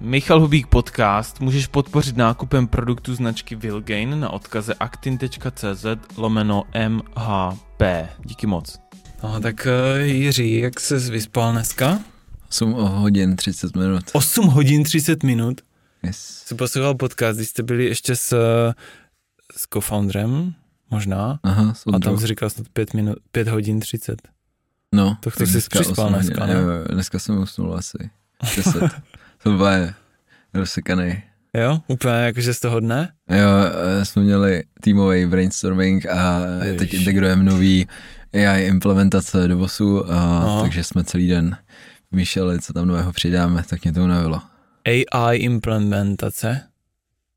Michal Hubík podcast můžeš podpořit nákupem produktu značky Vilgain na odkaze actin.cz lomeno MHP. Díky moc. No tak uh, Jiří, jak se vyspal dneska? 8 hodin 30 minut. 8 hodin 30 minut? Yes. Jsi poslouchal podcast, když jste byli ještě s, s co-founderem, možná? Aha, A tam jsi říkal snad 5, minut, 5 hodin 30. No. Tak to jsi přispal dneska, ne? Jo, dneska jsem usnul asi 10. to bylo rozsekaný. Jo, úplně jakože z toho dne? Jo, jsme měli týmový brainstorming a Ježiš. teď integrujeme nový AI implementace do bosu, a Aha. takže jsme celý den myšleli, co tam nového přidáme, tak mě to unavilo. AI implementace?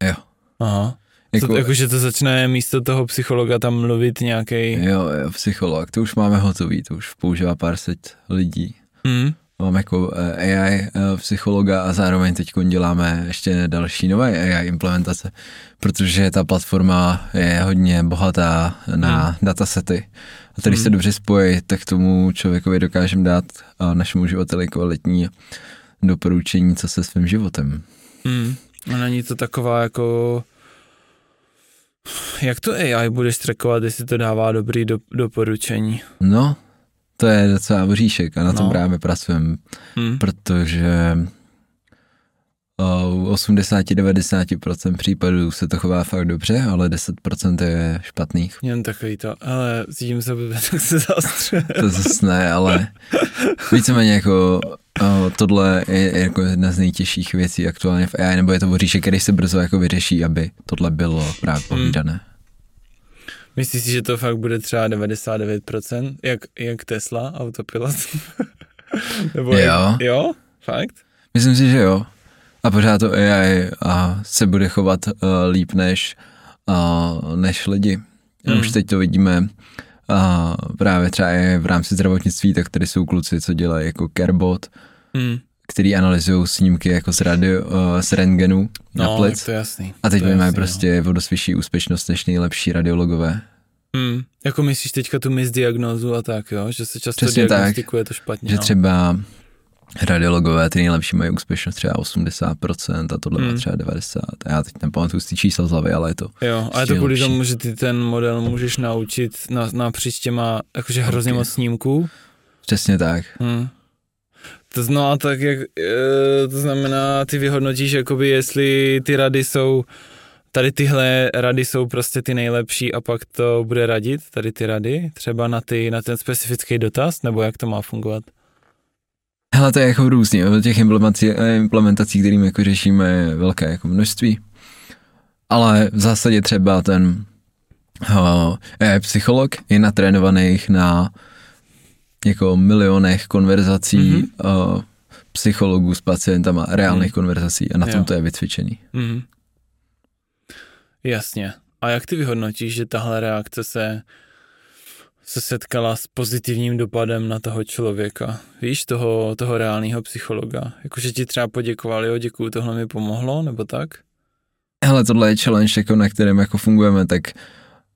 Jo. Aha. Jako, to, jakože to začne místo toho psychologa tam mluvit nějaký. Jo, jo, psycholog, to už máme hotový, to už používá pár set lidí. Mm. Mám jako eh, AI eh, psychologa a zároveň teď děláme ještě další nové AI implementace, protože ta platforma je hodně bohatá na hmm. datasety. A tady hmm. se dobře spojí, tak tomu člověkovi dokážeme dát a našemu uživateli kvalitní doporučení, co se svým životem. Hmm. A není to taková jako... Jak to AI budeš trackovat, jestli to dává dobrý do, doporučení? No, to je docela voříšek a na tom no. právě pracujeme, hmm. protože u 80-90% případů se to chová fakt dobře, ale 10% je špatných. Jen takový to, ale cítím se, tak se zaostře. to zase ne, ale víceméně jako o, tohle je jako jedna z nejtěžších věcí aktuálně v AI, nebo je to voříšek, který se brzo jako vyřeší, aby tohle bylo právě povídané. Hmm. Myslíš si, že to fakt bude třeba 99%, jak, jak Tesla, autopilot? Nebo jo. Jo? Fakt? Myslím si, že jo. A pořád to AI a se bude chovat uh, líp než, uh, než lidi. Mm. Už teď to vidíme uh, právě třeba v rámci zdravotnictví, tak tady jsou kluci, co dělají jako CareBot, mm který analyzují snímky jako z, radio, uh, z rentgenu no, na plic. to je jasný. A teď mají no. prostě no. dost vyšší úspěšnost než nejlepší radiologové. Hmm. Jako myslíš teďka tu misdiagnózu a tak, jo? Že se často Přesně diagnostikuje tak, to špatně. Že no. třeba radiologové, ty nejlepší mají úspěšnost třeba 80% a tohle hmm. má třeba 90%. A já teď nepamatuju z čísla z hlavy, ale je to Jo, a je to kvůli tomu, že ty ten model můžeš naučit na, napříč těma, jakože hrozně okay. moc snímků. Přesně tak. Hmm. To znamená tak, jak, e, to znamená, ty vyhodnotíš, jakoby, jestli ty rady jsou, tady tyhle rady jsou prostě ty nejlepší a pak to bude radit, tady ty rady, třeba na, ty, na ten specifický dotaz, nebo jak to má fungovat? Hele, to je jako různě, od těch implementací, implementací kterými jako řešíme velké jako množství. Ale v zásadě třeba ten uh, psycholog je natrénovaných na jako milionech konverzací mm-hmm. uh, psychologů s pacientama, reálných mm. konverzací a na tom jo. to je vycvičený. Mm. Jasně. A jak ty vyhodnotíš, že tahle reakce se, se setkala s pozitivním dopadem na toho člověka? Víš, toho, toho reálného psychologa? Jakože ti třeba poděkovali, jo, děkuju, tohle mi pomohlo, nebo tak? Hele, tohle je challenge, jako na kterém jako fungujeme, tak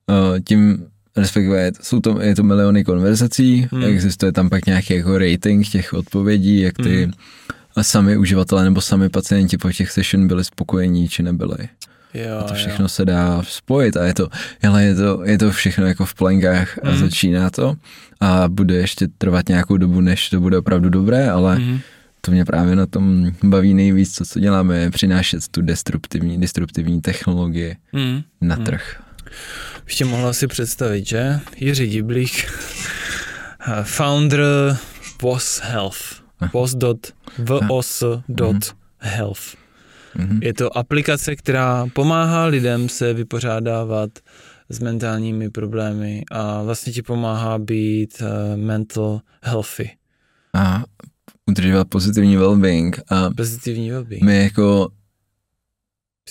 uh, tím respektive jsou to, je to miliony konverzací, hmm. existuje tam pak nějaký jako rating těch odpovědí, jak ty hmm. sami uživatelé nebo sami pacienti po těch session byli spokojení, či nebyli. Jo, a to všechno jo. se dá spojit a je to, hele, je to, je to všechno jako v plenkách a hmm. začíná to a bude ještě trvat nějakou dobu, než to bude opravdu dobré, ale hmm. to mě právě na tom baví nejvíc, co, co děláme, je přinášet tu destruktivní, destruktivní technologii hmm. na hmm. trh. Ještě mohla si představit, že? Jiří Diblík, founder Boss Health. boss.vos.health. Mm-hmm. Je to aplikace, která pomáhá lidem se vypořádávat s mentálními problémy a vlastně ti pomáhá být uh, mental healthy. A udržovat pozitivní well-being. A pozitivní well-being. My jako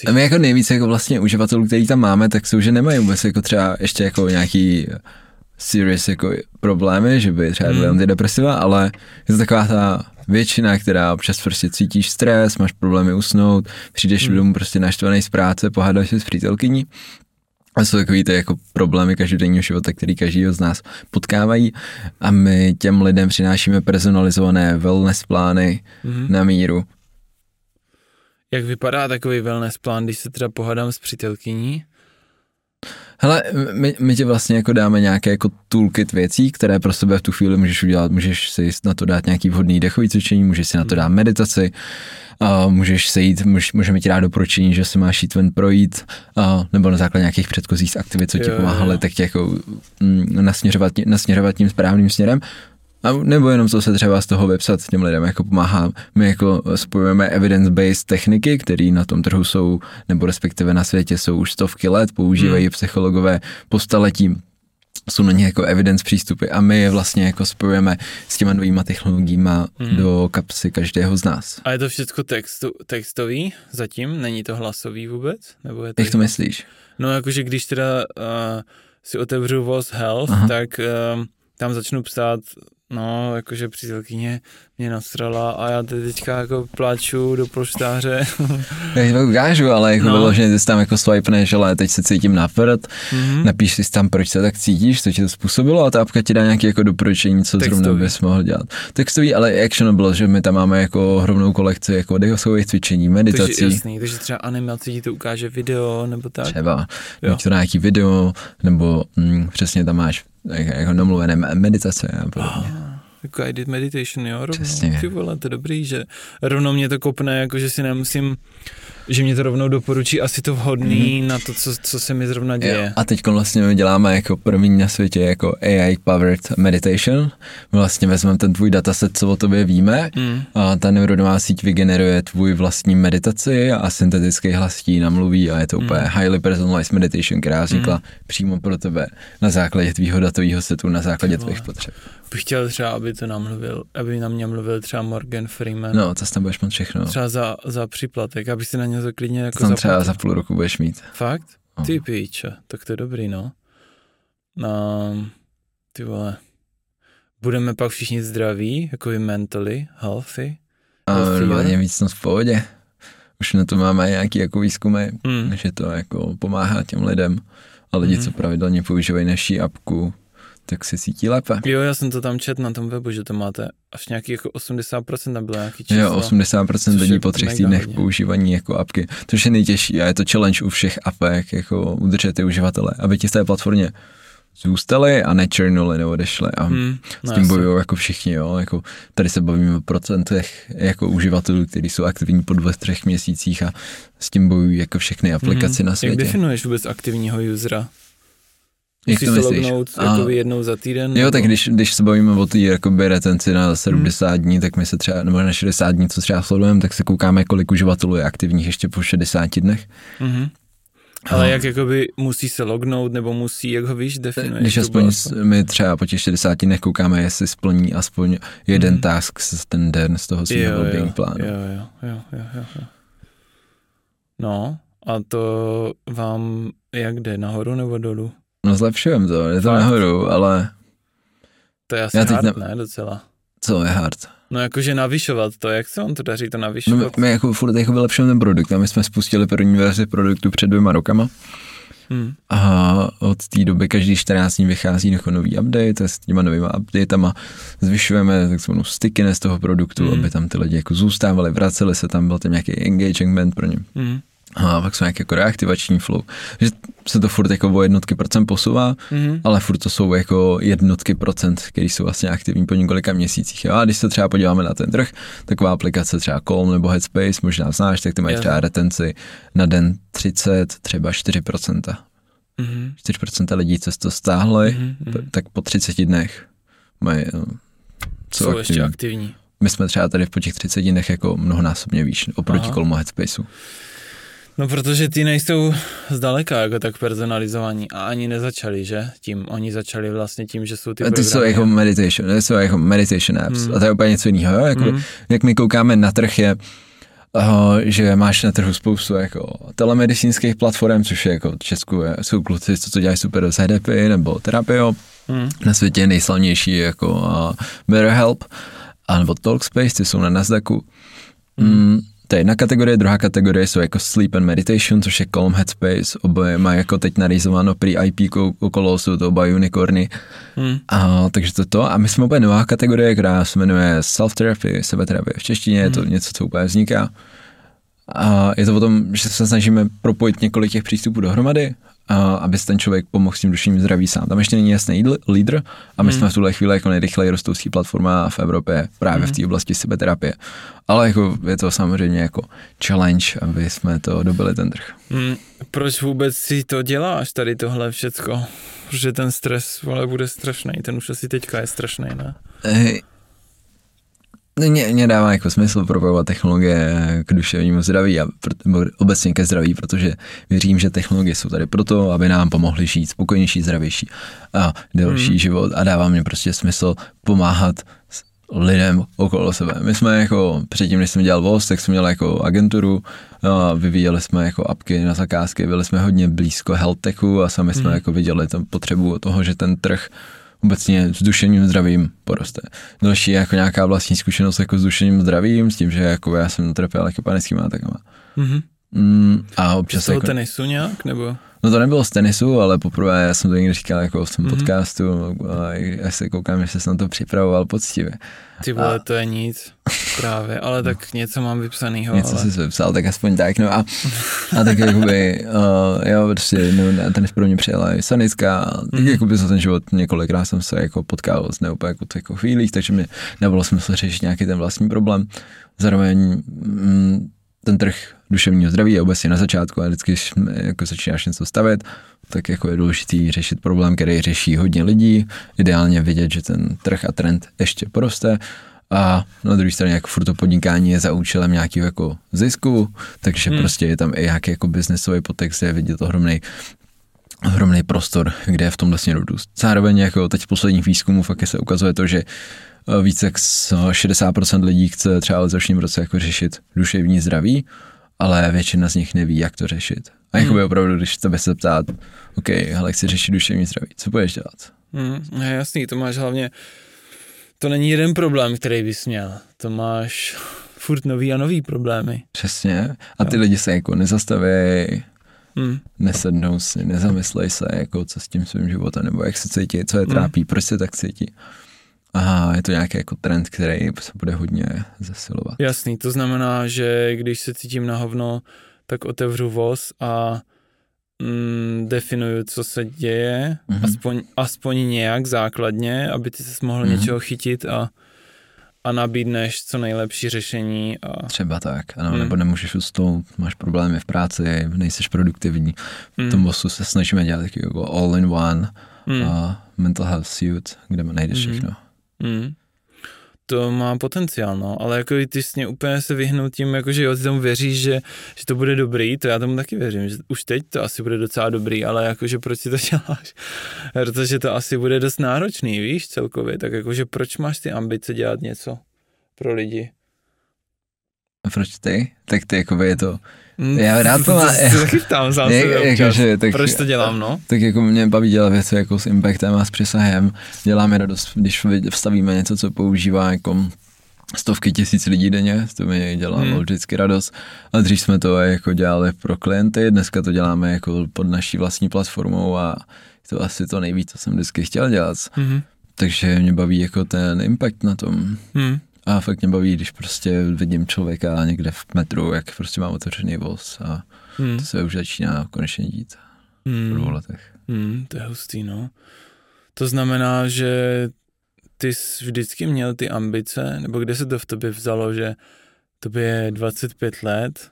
a my jako nejvíce jako vlastně uživatelů, který tam máme, tak jsou, že nemají vůbec jako třeba ještě jako nějaký serious jako problémy, že by třeba byly hmm. antidepresiva, ale je to taková ta většina, která občas prostě cítíš stres, máš problémy usnout, přijdeš hmm. domů prostě naštvaný z práce, pohádáš se s přítelkyní a jsou takový ty jako problémy každodenního života, který každý z nás potkávají a my těm lidem přinášíme personalizované wellness plány hmm. na míru jak vypadá takový wellness plán, když se teda pohádám s přítelkyní? Hele, my, my ti vlastně jako dáme nějaké jako toolkit věcí, které pro sebe v tu chvíli můžeš udělat. Můžeš si na to dát nějaký vhodný dechový cvičení, můžeš si na to dát meditaci, a můžeš se jít, můž, můžeme ti dát doporučení, že si máš jít ven projít, a, nebo na základě nějakých předchozích aktivit, co ti pomáhaly, tak tě jako mm, nasměřovat, nasměřovat tím správným směrem. A nebo jenom co se třeba z toho vypsat těm lidem jako pomáhá. My jako spojujeme evidence-based techniky, které na tom trhu jsou, nebo respektive na světě jsou už stovky let, používají hmm. psychologové po staletí jsou na ně jako evidence přístupy a my je vlastně jako spojujeme s těma novýma technologiemi hmm. do kapsy každého z nás. A je to všechno textu, textový zatím? Není to hlasový vůbec? Nebo je to Jak to myslíš? No jakože když teda uh, si otevřu Voz Health, Aha. tak uh, tam začnu psát No, jakože přítelkyně mě nasrala a já teďka jako pláču do polštáře. já to ukážu, ale jako no. že ty tam jako swipneš, ale teď se cítím na prd, mm-hmm. napíš si tam, proč se tak cítíš, co ti to způsobilo a ta apka ti dá nějaké jako doporučení, co Textový. zrovna bys mohl dělat. Textový, ale actionable, že my tam máme jako hromnou kolekci jako dechových cvičení, meditací. Takže jasný, takže třeba animaci ti to ukáže video nebo tak. Třeba, jo. to nějaký video, nebo mm, přesně tam máš jako namluvené meditace a podobně. Oh guided meditation, jo, rovnou. Přesně. Ty vole, to je dobrý, že rovnou mě to kopne, jako že si nemusím, že mě to rovnou doporučí asi to vhodný mm. na to, co, co se mi zrovna děje. Jo. A teď vlastně my děláme jako první na světě jako AI powered meditation. My vlastně vezmeme ten tvůj dataset, co o tobě víme mm. a ta neuronová síť vygeneruje tvůj vlastní meditaci a syntetický hlas tí namluví a je to mm. úplně highly personalized meditation, která vznikla mm. přímo pro tebe na základě tvýho datového setu, na základě tvých potřeb bych chtěl třeba, aby to namluvil, aby na mě mluvil třeba Morgan Freeman. No, to tam budeš mít všechno. Třeba za, za příplatek, aby si na ně to klidně jako to tam třeba za půl roku budeš mít. Fakt? No. Ty píče, tak to je dobrý, no. No, ty vole. Budeme pak všichni zdraví, jako i mentally, healthy? A normálně víc v pohodě. Už na to máme nějaký jako výzkumy, mm. že to jako pomáhá těm lidem. A lidi, mm. co pravidelně používají naší apku, tak se cítí lépe. Jo, já jsem to tam čet na tom webu, že to máte až nějaký jako 80% tam bylo nějaký číslo. Jo, 80% lidí po třech týdnech hodně. používání jako apky, což je nejtěžší a je to challenge u všech apek, jako udržet ty uživatele, aby ti z té platformě zůstali a nečernuli nebo odešli a hmm, no s tím bojují jako všichni, jo, jako tady se bavíme o procentech jako uživatelů, kteří jsou aktivní po dvou, třech měsících a s tím bojují jako všechny aplikace hmm. na světě. Jak definuješ vůbec aktivního usera? Jak to myslíš? lognout jako jednou za týden? Jo, nebo? tak když, když se bavíme o té jakoby retenci na 70 hmm. dní, tak my se třeba, nebo na 60 dní, co třeba sledujeme, tak se koukáme, kolik uživatelů je aktivních ještě po 60 dnech. Hmm. Ale no. jak jakoby musí se lognout, nebo musí, jak ho víš, definuješ? Když aspoň my třeba po těch 60 dnech koukáme, jestli splní aspoň jeden hmm. task z ten den z toho svého wellbeing plánu. Jo, jo, jo, jo, jo, jo. No, a to vám jak jde, nahoru nebo dolů? No zlepšujem to, je to Fakt? nahoru, ale... To je asi já teď hard, ne, docela. Co je hard? No jakože navyšovat to, jak se on to daří to navyšovat? No, my, my jako furt jako vylepšujeme ten produkt a my jsme spustili první verzi produktu před dvěma rokama. Hmm. A od té doby každý 14 dní vychází jako nový update a s těma novýma updatama zvyšujeme takzvanou stickiness toho produktu, hmm. aby tam ty lidi jako zůstávali, vraceli se tam, byl tam nějaký engagement pro ně. Hmm a pak jsou nějaký jako reaktivační flow, že se to furt jako o jednotky procent posouvá, mm-hmm. ale furt to jsou jako jednotky procent, které jsou vlastně aktivní po několika měsících. Jo? A když se třeba podíváme na ten trh, taková aplikace třeba Calm nebo Headspace, možná znáš, tak ty mají třeba retenci na den 30, třeba 4 procenta. Mm-hmm. 4% lidí, co to stáhli, mm-hmm. tak po 30 dnech mají no, co jsou aktivní. ještě aktivní. My jsme třeba tady po těch 30 dnech jako mnohonásobně výš oproti Calmu Headspaceu. No protože ty nejsou zdaleka jako tak personalizovaní a ani nezačali, že? Tím, oni začali vlastně tím, že jsou ty a ty jsou jako meditation, ty jsou jako meditation apps hmm. a to je úplně něco jiného, jako, hmm. jak my koukáme na trh je, uh, že máš na trhu spoustu jako telemedicínských platform, což je jako v Česku je, jsou kluci, co to dělají super z HDP nebo terapio. Hmm. Na světě je nejslavnější jako uh, nebo Talkspace, ty jsou na Nasdaqu. Hmm. Mm, to je jedna kategorie, druhá kategorie jsou jako Sleep and Meditation, což je Calm Headspace, oboje má jako teď narýzováno pri IP okolo, jsou to oba unicorny. Hmm. A, takže to to. A my jsme úplně nová kategorie, která se jmenuje Self-Therapy, sebeterapie v češtině, hmm. je to hmm. něco, co úplně vzniká. A je to o tom, že se snažíme propojit několik těch přístupů dohromady, aby ten člověk pomohl s tím duševním zdraví sám. Tam ještě není jasný lídr a my hmm. jsme v tuhle chvíli jako nejrychleji rostoucí platforma v Evropě právě hmm. v té oblasti sebeterapie. Ale jako je to samozřejmě jako challenge, aby jsme to dobili ten trh. Hmm. Proč vůbec si to děláš, tady tohle všecko? Protože ten stres ale bude strašný, ten už asi teďka je strašný, ne? Hey mě, mě dává jako smysl propagovat technologie k duševnímu zdraví a nebo obecně ke zdraví, protože věřím, že technologie jsou tady proto, aby nám pomohly žít spokojnější, zdravější a delší hmm. život a dává mě prostě smysl pomáhat lidem okolo sebe. My jsme jako, předtím, než jsem dělal VOS, tak jsme měli jako agenturu, a vyvíjeli jsme jako apky na zakázky, byli jsme hodně blízko health techu a sami jsme hmm. jako viděli tam potřebu toho, že ten trh obecně s duševním zdravím poroste. Další je jako nějaká vlastní zkušenost jako s duševním zdravím, s tím, že jako já jsem trpěl jako panickýma atakama. Mm-hmm. Mm, a občas z toho jako, tenisu nějak, nebo? No to nebylo z tenisu, ale poprvé já jsem to někdy říkal jako v tom mm-hmm. podcastu a já se koukám, že se na to připravoval poctivě. Ty vole, a... to je nic, právě, ale tak něco mám vypsanýho. Něco ale... jsi vypsal, tak aspoň tak, no a, a tak jakoby, uh, jo, prostě, no, ten pro mě přijela i Sanická, a tak mm-hmm. jakoby za ten život několikrát jsem se jako potkal s neúplně jako, jako chvílích, takže mi nebylo smysl řešit nějaký ten vlastní problém. Zároveň mm, ten trh duševního zdraví je obecně na začátku a vždycky, když jako začínáš něco stavět, tak jako je důležitý řešit problém, který řeší hodně lidí, ideálně vidět, že ten trh a trend ještě poroste a na druhé straně jako furt to podnikání je za účelem nějakého jako zisku, takže hmm. prostě je tam i nějaký jako biznesový podtext, je vidět ohromný ohromný prostor, kde je v tom směru růst. Zároveň jako teď v posledních výzkumů fakt se ukazuje to, že eh, více jak 60% lidí chce třeba v letošním roce jako řešit duševní zdraví, ale většina z nich neví, jak to řešit. A jakoby hmm. opravdu, když tebe se ptát, OK, ale chci řešit duševní zdraví, co budeš dělat? Hmm, je jasný, to máš hlavně, to není jeden problém, který bys měl, to máš furt nový a nový problémy. Přesně, a ty jo. lidi se jako nezastaví, hmm. nesednou si, nezamyslej se, jako co s tím svým životem, nebo jak se cítí, co je hmm. trápí, hmm. proč se tak cítí. Aha, je to nějaký jako trend, který se bude hodně zesilovat. Jasný, to znamená, že když se cítím na hovno, tak otevřu voz a mm, definuju, co se děje, mm-hmm. aspoň, aspoň nějak základně, aby ty se mohl mm-hmm. něčeho chytit a, a nabídneš co nejlepší řešení. A... Třeba tak, ano, mm. nebo nemůžeš usnout, máš problémy v práci, nejseš produktivní. Mm. V tom vosu se snažíme dělat taky jako all in one mm. uh, mental health suit, kde najdeš mm. všechno. Mm. To má potenciál, no, ale jako ty mě úplně se vyhnout tím, jako že jo, ty tomu věříš, že, že to bude dobrý, to já tomu taky věřím, že už teď to asi bude docela dobrý, ale jakože proč si to děláš? Protože to asi bude dost náročný, víš, celkově, tak jakože proč máš ty ambice dělat něco pro lidi? A proč ty? Tak ty jako je to, já rád to má... Chytám sám jak, jako, že, tak, Proč to dělám, no? Tak jako mě baví dělat věci jako s impactem a s přesahem. Děláme radost, když vstavíme něco, co používá jako stovky tisíc lidí denně, to mi dělá hmm. vždycky radost. A dřív jsme to jako dělali pro klienty, dneska to děláme jako pod naší vlastní platformou a to asi to nejvíc, co jsem vždycky chtěl dělat. Hmm. Takže mě baví jako ten impact na tom. Hmm. A fakt mě baví, když prostě vidím člověka někde v metru, jak prostě mám otevřený voz a hmm. to se už začíná konečně dít hmm. po dvou letech. Hmm, to je hustý, no. To znamená, že ty jsi vždycky měl ty ambice, nebo kde se to v tobě vzalo, že tobě je 25 let,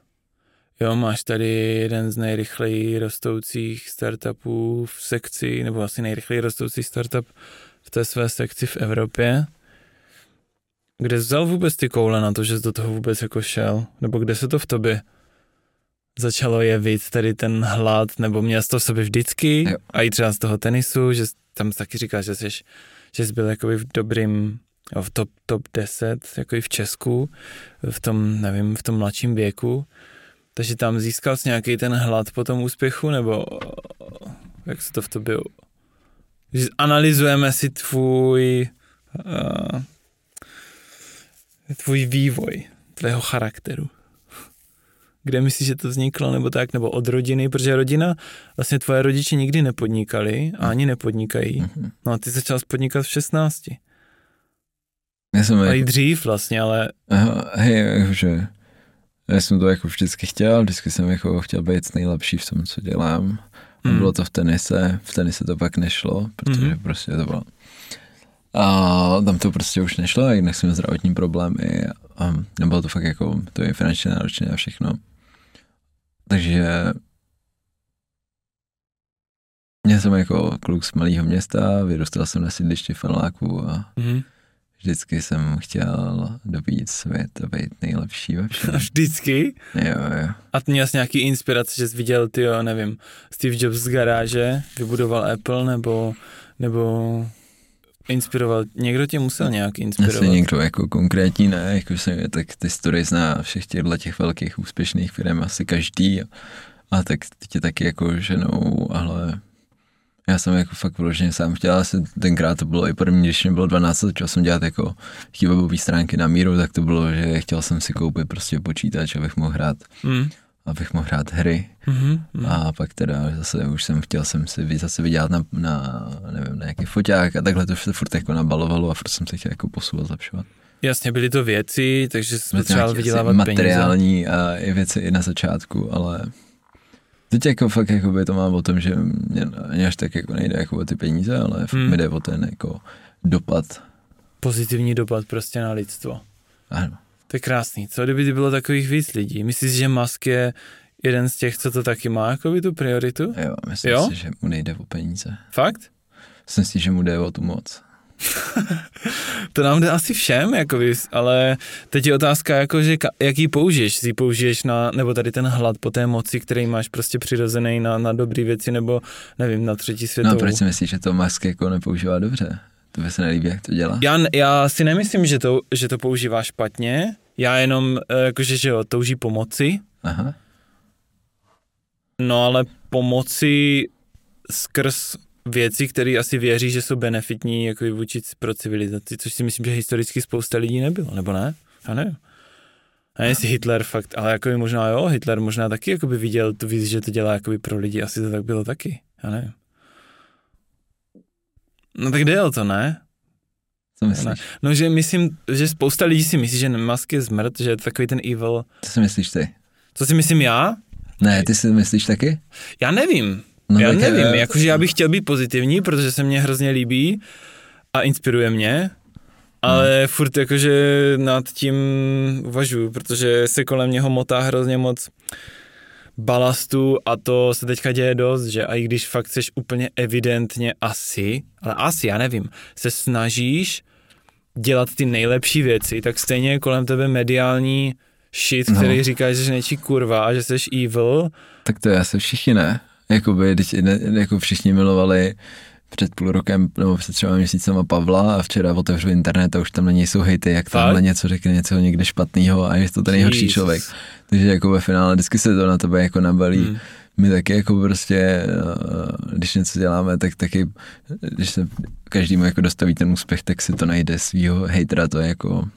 jo, máš tady jeden z nejrychleji rostoucích startupů v sekci, nebo asi nejrychleji rostoucí startup v té své sekci v Evropě, kde jsi vzal vůbec ty koule na to, že jsi do toho vůbec jako šel? Nebo kde se to v tobě začalo jevit, tady ten hlad, nebo měl jsi to v sobě vždycky jo. a i třeba z toho tenisu, že tam taky říkáš, že jsi, že jsi byl jakoby v dobrým, v top, top 10, jako i v Česku, v tom, nevím, v tom mladším věku, takže tam získal jsi nějaký ten hlad po tom úspěchu, nebo jak se to v tobě... Analyzujeme si tvůj uh, tvůj vývoj, tvého charakteru. Kde myslíš, že to vzniklo, nebo tak, nebo od rodiny, protože rodina, vlastně tvoje rodiče nikdy nepodnikali a ani nepodnikají. Mm-hmm. No a ty začal podnikat v 16. Já jsem a jako... i dřív vlastně, ale... Aha, hej, že Já jsem to jako vždycky chtěl, vždycky jsem jako chtěl být nejlepší v tom, co dělám. A Hmm. bylo to v tenise, v tenise to pak nešlo, protože Mhm. prostě to bylo. A tam to prostě už nešlo, a jinak jsem zdravotní problémy a nebylo to fakt jako, to je finančně náročné a všechno. Takže já jsem jako kluk z malého města, vyrůstal jsem na sídlišti Fanláku a Mhm. vždycky jsem chtěl dobít svět a být nejlepší ve všem. Vždycky? Jo, jo. A ty měl jsi nějaký inspirace, že jsi viděl, ty nevím, Steve Jobs z garáže, vybudoval Apple, nebo, nebo inspiroval, někdo tě musel nějak inspirovat. Asi někdo jako konkrétní ne, jako se, tak ty story zná všech těchto těch velkých úspěšných firm asi každý a, a tak tě taky jako ženou, ale já jsem jako fakt vloženě sám chtěl, asi tenkrát to bylo i první, když mě bylo 12, začal jsem dělat jako webové stránky na míru, tak to bylo, že chtěl jsem si koupit prostě počítač, abych mohl hrát, Mm. Abych mohl hrát hry Mm-hmm. Mm. a pak teda zase už jsem chtěl jsem si zase vydělat na, na, nevím, na nějaký foťák a takhle to se furt jako nabalovalo a furt jsem se chtěl jako posouvat, zlepšovat. Jasně, byly to věci, takže potřeboval nějaké asi vydělávat peníze. materiální a i věci i na začátku, ale teď jako fakt jako by to mám o tom, že mě, mě až tak jako nejde jako o ty peníze, ale fakt Hmm. mi jde o ten jako dopad. Pozitivní dopad prostě na lidstvo. Ano. To je krásný. Co kdyby bylo takových víc lidí? Myslíš, že Musk je jeden z těch, co to taky má, jako by tu prioritu? Jo, myslím Jo? si, že mu nejde o peníze. Fakt? Myslím si, že mu jde o tu moc. To nám jde asi všem, jako vys, ale teď je otázka, jako, že ka, jak ji použiješ. Ji použiješ na, nebo tady ten hlad po té moci, který máš prostě přirozený na, na dobré věci, nebo nevím, na třetí No světovou. a proč si myslíš, že to Musk jako nepoužívá dobře? To by se nelíbí, jak to dělá. Já, já si nemyslím, že to, že to používá špatně, já jenom, eh, jakože, že jo, touží pomoci, Aha. no ale pomoci skrz věci, které asi věří, že jsou benefitní jako vůči pro civilizaci, což si myslím, že historicky spousta lidí nebylo, nebo ne? Já nevím. A jestli Hitler fakt, ale jako možná jo, Hitler možná taky jako by viděl tu vizi, že to dělá jako by pro lidi, asi to tak bylo taky, já nevím. No tak jde o to, ne? Co myslíš? No, že myslím, že spousta lidí si myslí, že Musk je zmrt, že je to takový ten evil. Co si myslíš ty? Co si myslím já? Ne, ty si myslíš taky? Já nevím. No, já tak, nevím, eh, jakože já bych chtěl být pozitivní, protože se mě hrozně líbí a inspiruje mě, ale Hmm. furt jakože nad tím uvažuju, protože se kolem něho motá hrozně moc balastu a to se teďka děje dost, že a i když fakt seš úplně evidentně asi, ale asi, já nevím, se snažíš dělat ty nejlepší věci, tak stejně je kolem tebe mediální shit, No. který říká, že jsi něčí kurva a že jsi evil, Tak to je asi všichni ne. Jakoby, ne, jako všichni milovali před půl rokem nebo před třeba měsícem Pavla a včera otevřu internet a už tam na něj jsou hejty, jak tamhle něco řekne, něco někde špatného a je to ten nejhorší člověk. Takže jako ve finále vždycky se to na tebe jako nabalí. Hmm. My taky jako prostě, eh, když něco děláme, tak taky, když se každému jako dostaví ten úspěch, tak si to najde svýho hejtera, to je jako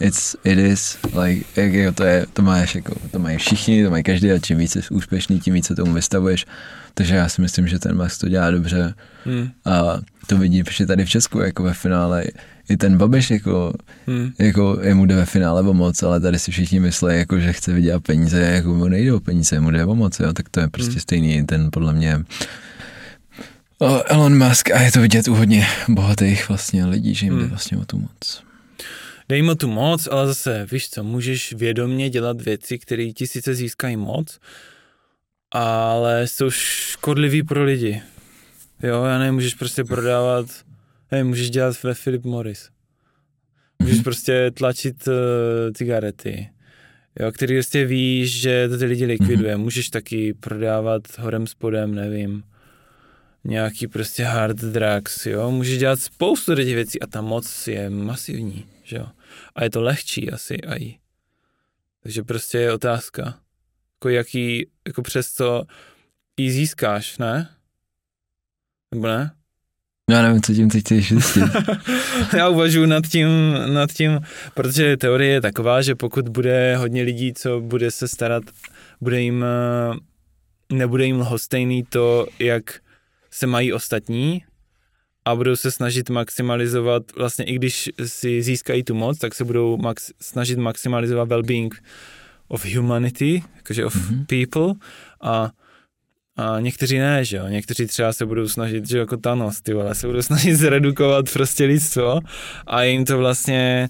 It's, it is, like, jak, jako to, je, to máš jako, to mají všichni, to mají každý a čím více jsi úspěšný, tím více tomu vystavuješ. Takže já si myslím, že ten Max to dělá dobře Hmm. a to vidí protože tady v Česku, jako ve finále, i ten Babiš, jako, Hmm. jako jemu jde ve finále o moc, ale tady si všichni myslí, jako, že chce vydělat peníze, jako mu nejde o peníze, mu jde o moc, jo, tak to je prostě Hmm. stejný, ten podle mě o, Elon Musk a je to vidět u hodně bohatých vlastně lidí, že jim jde Hmm. vlastně o tu moc. Dej mu tu moc, ale zase, víš co, můžeš vědomně dělat věci, které ti sice získají moc, ale jsou škodlivý pro lidi. Jo, já nevím, můžeš prostě prodávat, nevím, můžeš dělat ve Philip Morris. Můžeš Mhm. prostě tlačit uh, cigarety, jo, který prostě víš, že to ty lidi likviduje. Můžeš taky prodávat horem spodem, nevím, nějaký prostě hard drugs, jo. Můžeš dělat spoustu těch věcí a ta moc je masivní, že jo. A je to lehčí asi i. Takže prostě je otázka, jako jaký, jako přes co ji získáš, ne? Nebo ne? Já nevím, co tím teď chceš zjistit. Já uvažuji nad tím, nad tím, protože teorie je taková, že pokud bude hodně lidí, co bude se starat, bude jim, eh, nebude jim lhostejný to, jak se mají ostatní a budou se snažit maximalizovat, vlastně i když si získají tu moc, tak se budou max, snažit maximalizovat well-being of humanity, jakože of mm-hmm. people a a někteří ne, že jo, někteří třeba se budou snažit, že jako Thanos, ty vole, se budou snažit zredukovat prostě lidstvo a jim to vlastně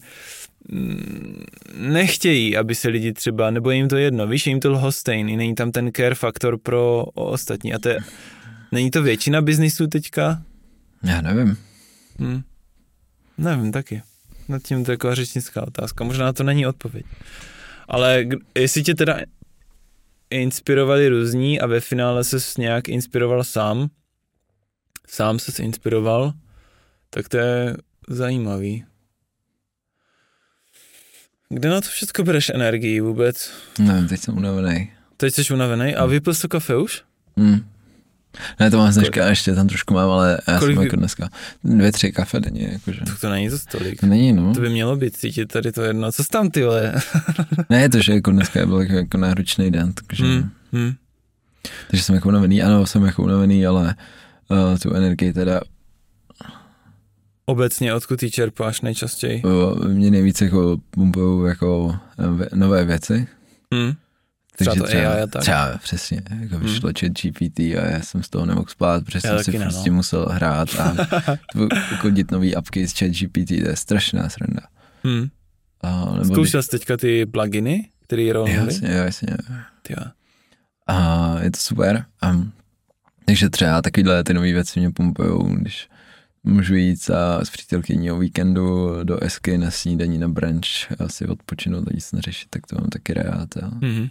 mm, nechtějí, aby se lidi třeba, nebo jim to jedno, víš, jim to lhostejný, není tam ten care faktor pro ostatní a to je, není to většina biznisu teďka? Já nevím. Hm. Nevím taky. Nad tím to je jako řečnická otázka, možná to není odpověď. Ale jestli tě teda inspirovali různí a ve finále se nějak inspiroval sám, sám se inspiroval, tak to je zajímavý. Kde na to všechno bereš energii vůbec? Nevím, teď jsem unavený. Teď jsi unavený a vypil jsi kafe už? Hmm. Ne, to mám dneska, ještě tam trošku mám, ale já Kolik jsem jako dneska dvě, tři kafe denně. Jakože. Tak to není to stolik. Není, no. To by mělo být, cítit tady to jedno. Co tam ty vole? ne, to, že jako dneska byl jako, jako náročný den, takže... Hmm. Hmm. Takže jsem jako unavený, ano, jsem jako unavený, ale uh, tu energii teda Obecně, odkud ji čerpáš nejčastěji? Mě nejvíc jako pumpují jako eh, nové věci. Hmm. Takže třeba, třeba, AI a tak. třeba přesně, jako hmm. vyšlo chat GPT a já jsem z toho nemohl spát, protože já jsem si ne, prostě no. musel hrát a kodit nový apky z chat GPT, to je strašná sranda. Hmm. A, nebo Zkoušel jsi teďka ty pluginy, které rovnou? Jasně, jasně. A je to super. Um, takže třeba takovýhle ty nové věci mě pumpujou, když můžu jít a s přítelkyní o víkendu do Esky na snídaní na brunch a si odpočinout a nic neřešit, tak to mám taky rád. A... Mm-hmm.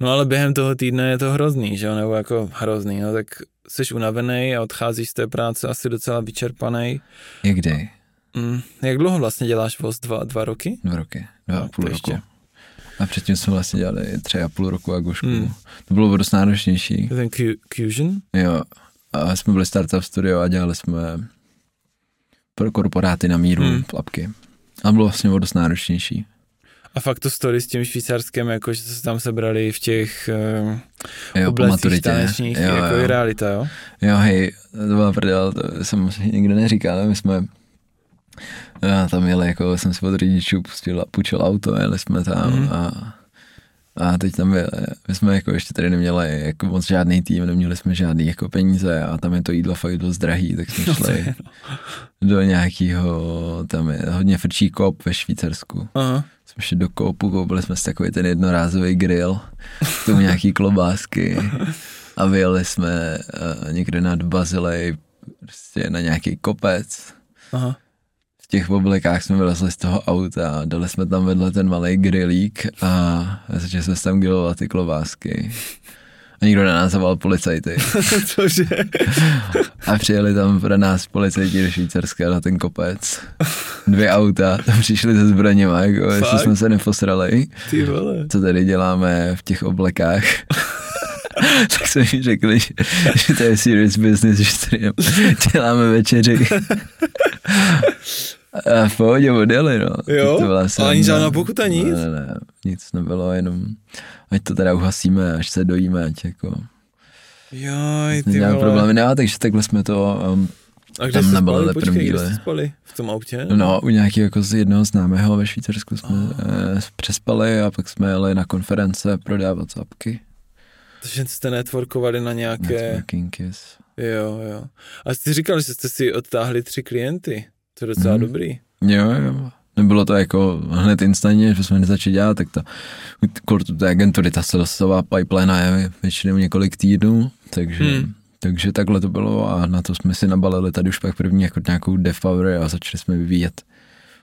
No ale během toho týdne je to hrozný, že jo, nebo jako hrozný, no tak jsi unavený a odcházíš z té práce asi docela vyčerpaný. Jak kdy? Mm, jak dlouho vlastně děláš voz? Dva, dva roky? Dva roky, dva no, a půl roku. A předtím jsme vlastně dělali tři a půl roku Agušku. Mm. To bylo dost náročnější. Ten Fusion? Jo. A jsme byli startup studio a dělali jsme pro korporáty na míru mm. plapky. A bylo vlastně dost náročnější. A fakt to story s tím švýcarském, jako že se tam sebrali v těch uh, jo, oblastích tanečních, jo, jako jo. je realita, jo? Jo, hej, to byla prdel, to jsem nikdo neříkal, ale my jsme já tam jeli, jako jsem si od rodičů pustil, půjčil auto, jeli jsme tam mm. a, a teď tam jeli, my jsme jako ještě tady neměli jako moc žádný tým, neměli jsme žádný jako peníze a tam je to jídlo fakt dost drahý, tak jsme šli no. do nějakého, tam je hodně frčí kop ve Švýcarsku. Aha jsme šli do koupu, koupili jsme si takový ten jednorázový grill, k tomu nějaký klobásky a vyjeli jsme uh, někde nad Bazilej prostě na nějaký kopec. Aha. V těch oblekách jsme vylezli z toho auta a dali jsme tam vedle ten malý grillík a začali jsme tam grillovat ty klobásky. A nikdo na nás zavolal policajty. Cože? A přijeli tam pro nás policajti do Švýcarska na ten kopec. Dvě auta, tam přišli se zbraněma, jako Fakt? jestli jsme se neposrali. Ty vole. Co tady děláme v těch oblekách. tak jsme mi řekli, že, že to je serious business, že tady děláme večeři. A v pohodě odjeli, no. Jo? To byla ale ani žádná pokuta, nic? Ne, ne, nic nebylo, jenom ať to teda uhasíme, až se dojíme, ať jako... Joj, ty vole. problémy, ne, takže takhle jsme to um, a kde tam spali? Počkej, kde jste spali? V tom autě? No, u nějakého jako z jednoho známého ve Švýcarsku jsme oh. eh, přespali a pak jsme jeli na konference prodávat zapky. Takže jste networkovali na nějaké... Networking, yes. Jo, jo. A jste říkal, že jste si odtáhli tři klienty. To je docela mm. dobrý. Jo, jo. Nebylo to jako hned instantně, že jsme nezačali dělat, tak ta, té agentury, ta salesová pipeline je většinou několik týdnů, takže, hmm. takže takhle to bylo a na to jsme si nabalili tady už pak první jako nějakou depower a začali jsme vyvíjet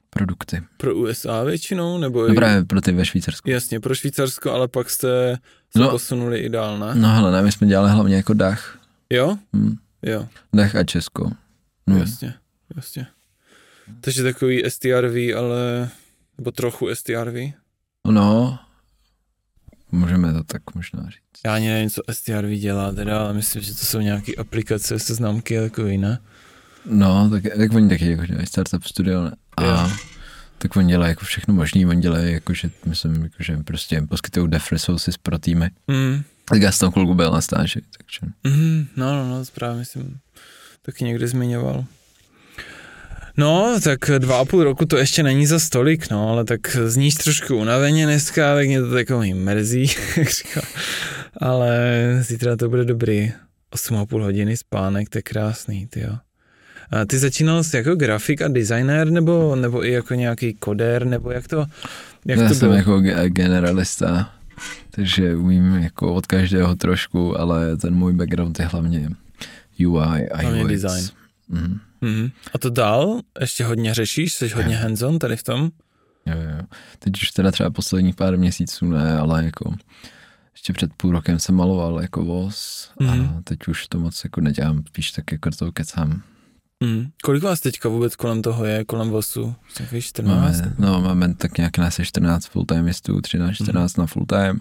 produkty. Pro USA většinou? Nebo no právě pro ty ve Švýcarsku. Jasně, pro Švýcarsko, ale pak jste se no, posunuli i dál, ne? No hele, ne, my jsme dělali hlavně jako Dach. Jo? Hmm. Jo. Dach a Česko. No. Jasně, jasně. Takže takový STRV, ale, nebo trochu STRV. No, můžeme to tak možná říct. Já ani nevím, co STRV dělá teda, ale myslím, že to jsou nějaké aplikace, seznamky a takový, ne? No, tak, tak oni taky jako dělají startup studio, ne? A jo. tak oni dělají jako všechno možný, oni dělají jako, že myslím, jako, že prostě poskytují dev resources pro týmy. Mm. Tak já jsem tam chvilku byl na stáži, takže. Mm, no, no, no, správně jsem taky někde zmiňoval. No, tak dva a půl roku to ještě není za stolik, no, ale tak zníš trošku unaveně dneska, tak mě to takový mrzí, jak říkal. Ale zítra to bude dobrý. 8,5 hodiny spánek, to je krásný, ty jo. A ty začínal jsi jako grafik a designer, nebo, nebo i jako nějaký koder, nebo jak to, jak Já to jsem bylo? jako ge- generalista, takže umím jako od každého trošku, ale ten můj background je hlavně UI a Hlavně UX. design. Mhm. Mhm. A to dál ještě hodně řešíš, jsi hodně hands-on tady v tom? Jo, jo. Teď už teda třeba posledních pár měsíců ne, ale jako ještě před půl rokem jsem maloval jako voz a Mhm. teď už to moc jako nedělám, spíš tak jako to kecám. Mhm. Kolik vás teďka vůbec kolem toho je, kolem vosu? Jsi 14? Máme, no, máme tak nějak nás je 14 full timistů, 13, 14 na full time.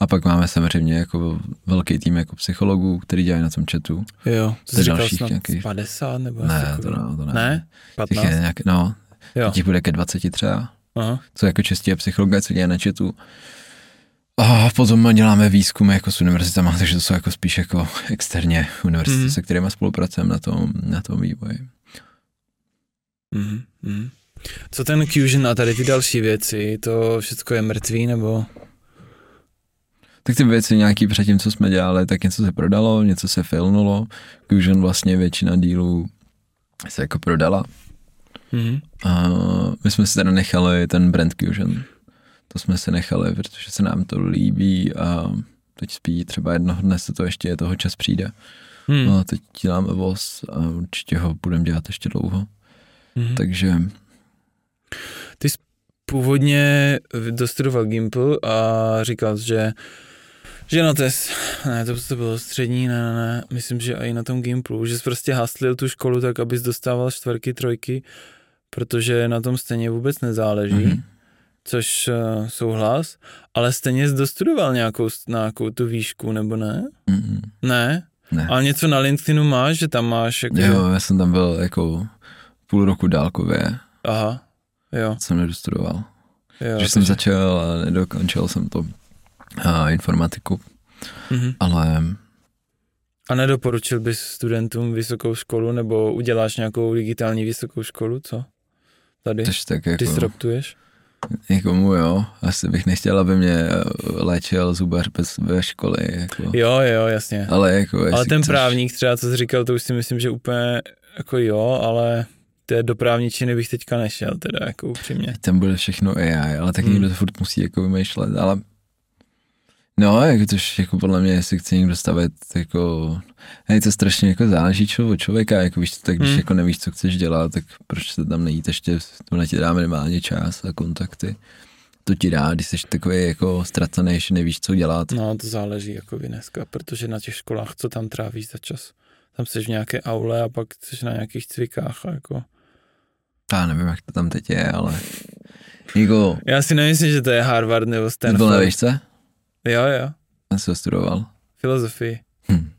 A pak máme samozřejmě jako velký tým jako psychologů, který dělají na tom chatu. Jo, to jsi dalších snad nějakých- 50 nebo Ne, to ne, to ne. Ne? Těch 15? je nějak, no, Jo. těch bude ke 20 třeba. Aha. co jako čistě psychologie, co dělají na chatu. A potom děláme výzkumy jako s univerzitama, takže to jsou jako spíš jako externě univerzity, mm. se kterými spolupracujeme na tom, na tom vývoji. Mhm. Mhm. Co ten Fusion a tady ty další věci, to všechno je mrtvý nebo? Tak ty věci nějaký předtím, co jsme dělali, tak něco se prodalo, něco se filnulo. Fusion vlastně většina dílů se jako prodala. Mhm. A my jsme si teda nechali ten brand Fusion. To jsme si nechali, protože se nám to líbí a teď spí třeba jednoho dne se to ještě toho čas přijde. Hmm. No a teď děláme voz a určitě ho budeme dělat ještě dlouho. Mhm. Takže Původně dostudoval Gimple a říkal, že že na tes, ne, to, to bylo střední, ne, ne, ne, myslím, že i na tom Gimplu, že jsi prostě haslil tu školu tak, abys dostával čtvrky, trojky, protože na tom stejně vůbec nezáleží, Mhm. mm-hmm. což uh, souhlas, ale stejně jsi dostudoval nějakou, nějakou tu výšku, nebo ne? mm, Ne? ne. Ale něco na LinkedInu máš, že tam máš jako... Jo, já jsem tam byl jako půl roku dálkově, Aha, jo, jsem nedostudoval. jo. že jsem začal a nedokončil jsem to a informatiku, Mhm. ale A nedoporučil bys studentům vysokou školu, nebo uděláš nějakou digitální vysokou školu, co? Tady? tož tak jako, Disruptuješ? někomu jo, asi bych nechtěl, aby mě eh, léčil zubař bez, ve školy, jako. Jo, jo, jasně. ale jako Ale ten chceš- právník třeba, co jsi říkal, to už si myslím, že úplně jako jo, ale té do právničiny bych teďka nešel, teda jako upřímně. tam bude všechno AI, ale tak Hmm. někdo to furt musí jako vymýšlet, ale no, jako tož jako podle mě, jestli chce někdo stavět, jako, hej, to strašně jako záleží od člověka, jako víš, tak když Hmm. jako nevíš, co chceš dělat, tak proč se tam nejít ještě, to na ti dá minimálně čas a kontakty. To ti dá, když jsi takový jako ztracený, že nevíš, co dělat. No, to záleží jako dneska, protože na těch školách, co tam trávíš za čas? Tam jsi v nějaké aule a pak jsi na nějakých cvikách a jako... Já nevím, jak to tam teď je, ale jako, Já si nemyslím, že to je Harvard nebo jsi byl Stanford. na výšce? Jo, jo, Já jsem to studoval. filozofii. Hm.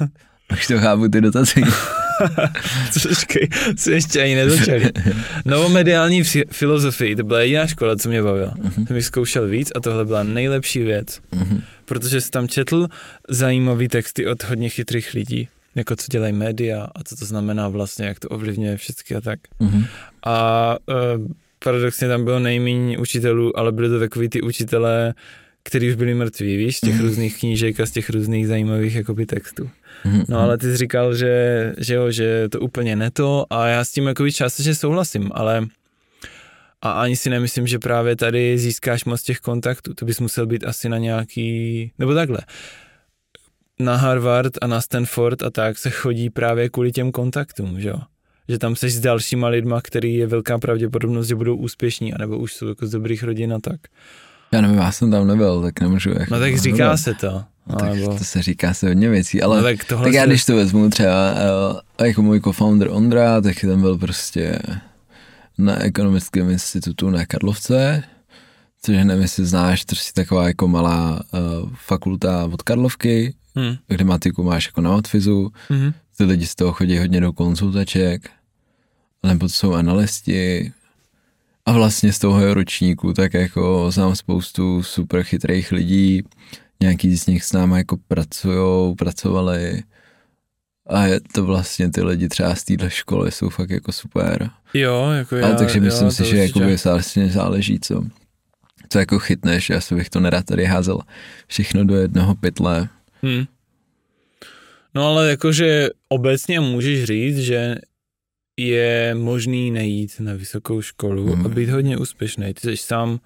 Už to chápu ty dotazy. Počkej, jsme ještě ani nezačali. Novomediální fi- filozofii, to byla jediná škola, co mě bavila. Mhm. Jsem jich zkoušel víc a tohle byla nejlepší věc, Mhm. protože jsi tam četl zajímavý texty od hodně chytrých lidí, jako co dělají média a co to znamená vlastně, jak to ovlivňuje všechny a tak. Mhm. A uh, paradoxně tam bylo nejméně učitelů, ale byly to takový ty učitelé, kteří už byli mrtví, víš, z těch Mhm. různých knížek a z těch různých zajímavých jakoby textů. Mhm. No ale ty jsi říkal, že, že jo, že to úplně neto a já s tím jakoby částečně souhlasím, ale a ani si nemyslím, že právě tady získáš moc těch kontaktů. To bys musel být asi na nějaký, nebo takhle. Na Harvard a na Stanford a tak se chodí právě kvůli těm kontaktům, že jo. Že tam seš s dalšíma lidma, který je velká pravděpodobnost, že budou úspěšní, anebo už jsou jako z dobrých rodin a tak. Já nevím, já jsem tam nebyl, tak nemůžu. Jako, No tak říká nebyl. se to. No, tak Nebo, to se říká se hodně věcí, ale no tak, tak tohle tak já když to vezmu třeba uh, jako můj co-founder Ondra, tak ten byl prostě na ekonomickém institutu na Karlovce, což nevím, jestli znáš, to je taková jako malá uh, fakulta od Karlovky, Hm, kde matiku máš jako na odfizu, mhm, ty lidi z toho chodí hodně do konzultaček, nebo to jsou analysti a vlastně z toho ročníku tak jako znám spoustu super chytrých lidí, nějaký z nich s námi jako pracujou, pracovali A je to vlastně ty lidi třeba z téhle školy jsou fakt jako super. Jo, jako já, Ale takže myslím jo, si, že určitě. jakoby vlastně záleží, co, co jako chytneš. Já si bych to nerad tady házel všechno do jednoho pytle. Hmm. No ale jakože obecně můžeš říct, že je možný nejít na vysokou školu Hmm. a být hodně úspěšný. Ty jsi sám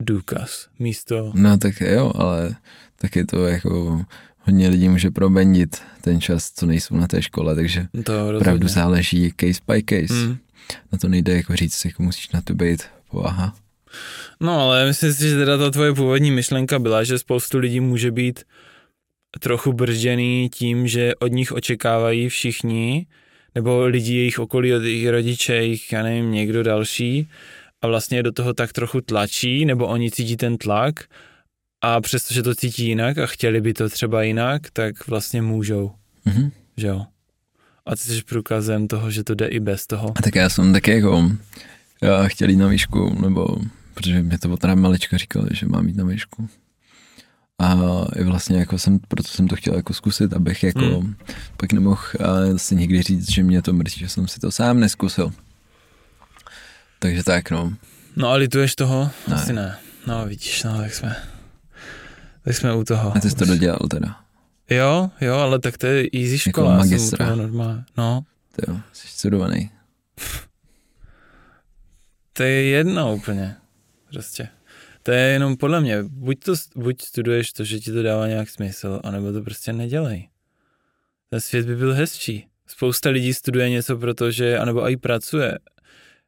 důkaz místo... No tak jo, ale taky to jako hodně lidí může probendit ten čas, co nejsou na té škole, takže To rozhodně. opravdu záleží case by case. Hmm. Na to nejde jako říct, jako musíš na to být povaha. No ale myslím si, že teda ta tvoje původní myšlenka byla, že spoustu lidí může být trochu bržděný tím, že od nich očekávají všichni, nebo lidi jejich okolí, od jejich rodiče, jejich, já nevím, někdo další a vlastně do toho tak trochu tlačí, nebo oni cítí ten tlak a přestože to cítí jinak a chtěli by to třeba jinak, tak vlastně můžou, Mhm. že jo. A ty jsi průkazem toho, že to jde i bez toho. A tak já jsem taky jako, já chtěl jít na výšku, nebo protože mě to teda malička říkali, že mám jít na výšku. A i vlastně jako jsem, proto jsem to chtěl jako zkusit, abych jako Hmm. pak nemohl si nikdy říct, že mě to mrzí, že jsem si to sám neskusil. Takže tak no. No a lituješ toho? Ne. Asi ne. No vidíš, no tak jsme, tak jsme u toho. A ty jsi to dodělal teda. Jo, jo, ale tak to je easy škola. já jsem magistra. úplně normálně. No, Ty jo, jsi studovaný. to je jedno úplně. Prostě. To je jenom podle mě, buď, to, buď studuješ to, že ti to dává nějak smysl, anebo to prostě nedělej. Ten svět by byl hezčí. Spousta lidí studuje něco, protože, anebo i pracuje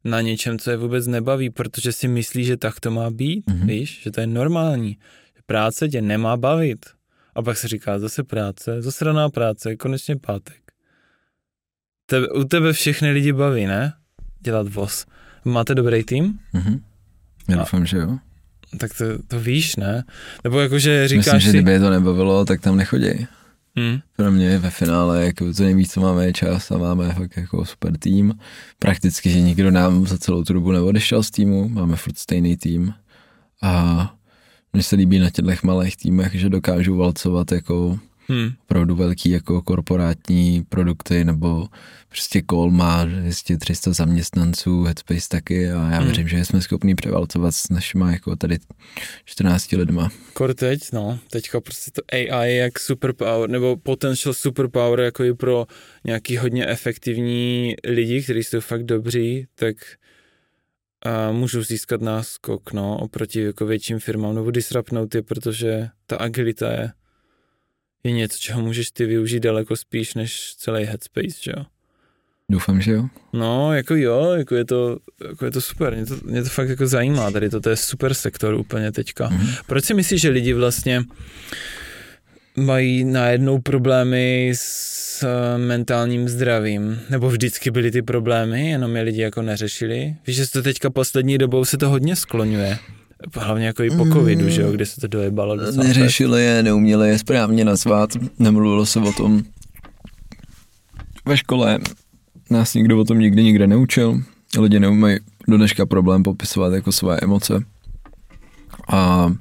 na něčem, co je vůbec nebaví, protože si myslí, že tak to má být, Mhm. mm-hmm. víš, že to je normální. Že práce tě nemá bavit. A pak se říká, zase práce, zasraná práce, konečně pátek. Tebe, u tebe všechny lidi baví, ne? Dělat voz. Máte dobrý tým? Mhm. Já doufám, že jo. Tak to, to víš, ne? Nebo jakože říkáš Myslím, že kdyby je to nebavilo, tak tam nechodí. Hm, Pro mě je ve finále jako to nejvíc, co máme je čas a máme fakt jako super tým. Prakticky, že nikdo nám za celou tu dobu neodešel z týmu, máme furt stejný tým. A mně se líbí na těchto malých týmech, že dokážu valcovat jako hm, opravdu velký jako korporátní produkty, nebo prostě Call má 200-300 zaměstnanců, Headspace taky a já Hmm. věřím, že jsme schopni převalcovat s našima jako tady 14 lidma. Kor teď, no, teďka prostě to AI jak superpower, nebo potential superpower jako i pro nějaký hodně efektivní lidi, kteří jsou fakt dobří, tak a můžou získat náskok, no, oproti jako větším firmám, nebo disrupnout je, protože ta agilita je, je něco, čeho můžeš ty využít daleko spíš než celý headspace, že jo. Doufám, že jo. No, jako jo, jako je to, jako je to super, mě to, mě to fakt jako zajímá, tady to, to je super sektor úplně teďka. Mhm. Proč si myslíš, že lidi vlastně mají najednou problémy s eh, mentálním zdravím? Nebo vždycky byly ty problémy, jenom je lidi jako neřešili? Víš, že to teďka poslední dobou se to hodně skloňuje. Hlavně jako i po Mm. covidu, že jo, kde se to dojebalo docela. Neřešili je, neuměli je správně nazvat, nemluvilo se o tom ve škole. Nás nikdo o tom nikdy nikde neučil. Lidi neumají do dneška problém popisovat jako své emoce. A,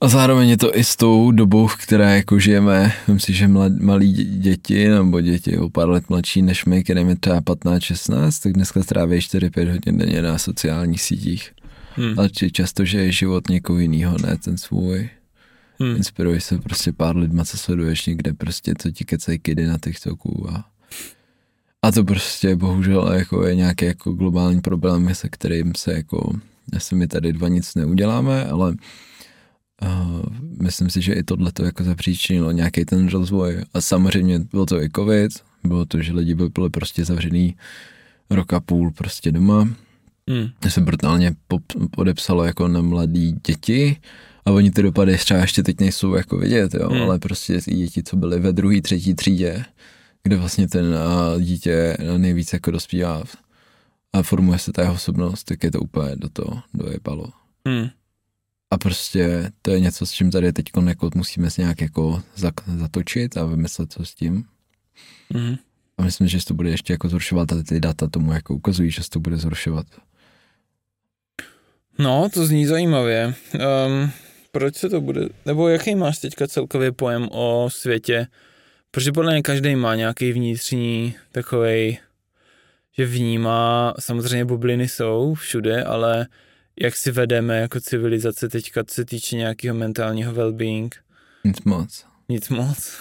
a zároveň je to i s tou dobou, v které jako žijeme. Myslím si, že mlad, malí dě- děti nebo děti o pár let mladší než my, kterým je třeba 15-16, tak dneska stráví 4-5 hodin denně na sociálních sítích. Hmm. Ale často, že je život někoho jiného, ne ten svůj. Hmm. Inspiruješ se prostě pár lidma, co sleduješ někde, prostě co ti kecají kidy na TikToku a, a to prostě bohužel jako je nějaký jako globální problém, se kterým se jako, asi my tady dva nic neuděláme, ale uh, myslím si, že i tohle to jako zapříčinilo nějaký ten rozvoj a samozřejmě bylo to i covid, bylo to, že lidi byli prostě zavřený rok a půl prostě doma, To se brutálně podepsalo jako na mladý děti a oni ty dopady třeba ještě teď nejsou jako vidět, jo, Hmm. ale prostě i děti, co byly ve druhé, třetí třídě, kde vlastně ten a, dítě nejvíc jako dospívá a formuje se ta jeho osobnost, tak je to úplně do toho dojebalo. Hmm. A prostě to je něco, s čím tady teď jako musíme se nějak jako zatočit a vymyslet, co s tím. Hmm. A myslím, že se to bude ještě jako zhoršovat a ty data tomu jako ukazují, že se to bude zhoršovat. No, to zní zajímavě. Um, proč se to bude, nebo jaký máš teďka celkově pojem o světě Protože podle mě každý má nějaký vnitřní takovej, že vnímá, samozřejmě bubliny jsou všude, ale jak si vedeme jako civilizace teďka, co se týče nějakého mentálního well-being. Nic moc. Nic moc.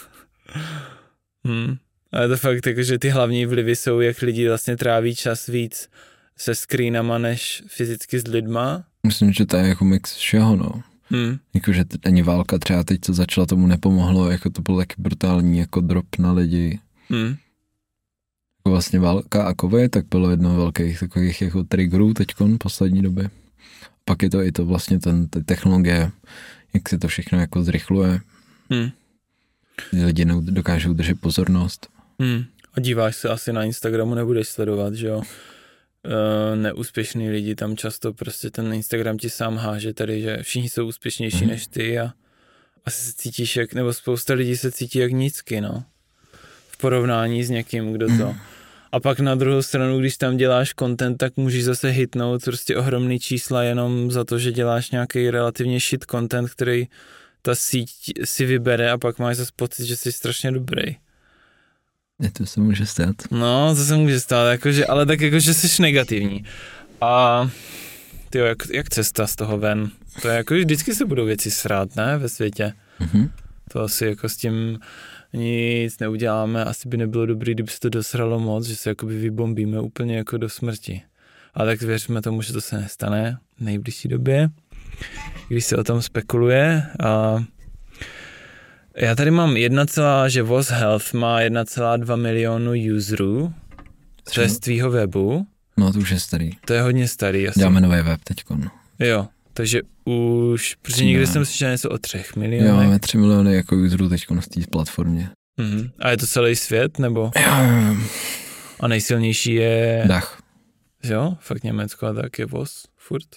hmm. Ale to fakt jako, že ty hlavní vlivy jsou, jak lidi vlastně tráví čas víc se screenama, než fyzicky s lidma. Myslím, že to je jako mix všeho, no. Hmm. Jakože ani válka třeba teď, co začala, tomu nepomohlo, jako to byl taky brutální jako drop na lidi. Hmm. Jako vlastně válka a covid, tak bylo jedno velkých takových jako triggerů teďkon poslední době. Pak je to i to vlastně ten, ty technologie, jak se to všechno jako zrychluje. Hmm. Lidi dokážou držet pozornost. Hmm. A díváš se asi na Instagramu, nebudeš sledovat, že jo? Uh, neúspěšný lidi tam často prostě ten Instagram ti sám háže tady, že všichni jsou úspěšnější hmm. než ty a asi se cítíš jak, nebo spousta lidí se cítí jak nízky, no. V porovnání s někým, kdo to. Hmm. A pak na druhou stranu, když tam děláš content, tak můžeš zase hitnout prostě ohromný čísla jenom za to, že děláš nějaký relativně shit content, který ta síť si vybere a pak máš zase pocit, že jsi strašně dobrý. Je to se může stát. No, to se může stát, jakože, ale tak jakože jsi negativní. A ty jak, jak cesta z toho ven? To je jako, že vždycky se budou věci srát, ne, ve světě. Mm-hmm. To asi jako s tím nic neuděláme, asi by nebylo dobré, kdyby se to dosralo moc, že se jakoby vybombíme úplně jako do smrti. A tak věříme tomu, že to se nestane v nejbližší době, když se o tom spekuluje. A já tady mám 1, že Voz Health má 1,2 milionu userů přes tvýho webu. No to už je starý. To je hodně starý. Asi. Děláme nový web teď. Jo, takže už, protože někdy jsem slyšel něco o třech milionech. Jo, máme tři miliony jako userů teď na té platformě. Mm-hmm. A je to celý svět, nebo? Jo. A nejsilnější je... Dach. Jo, fakt Německo a tak je voz, furt.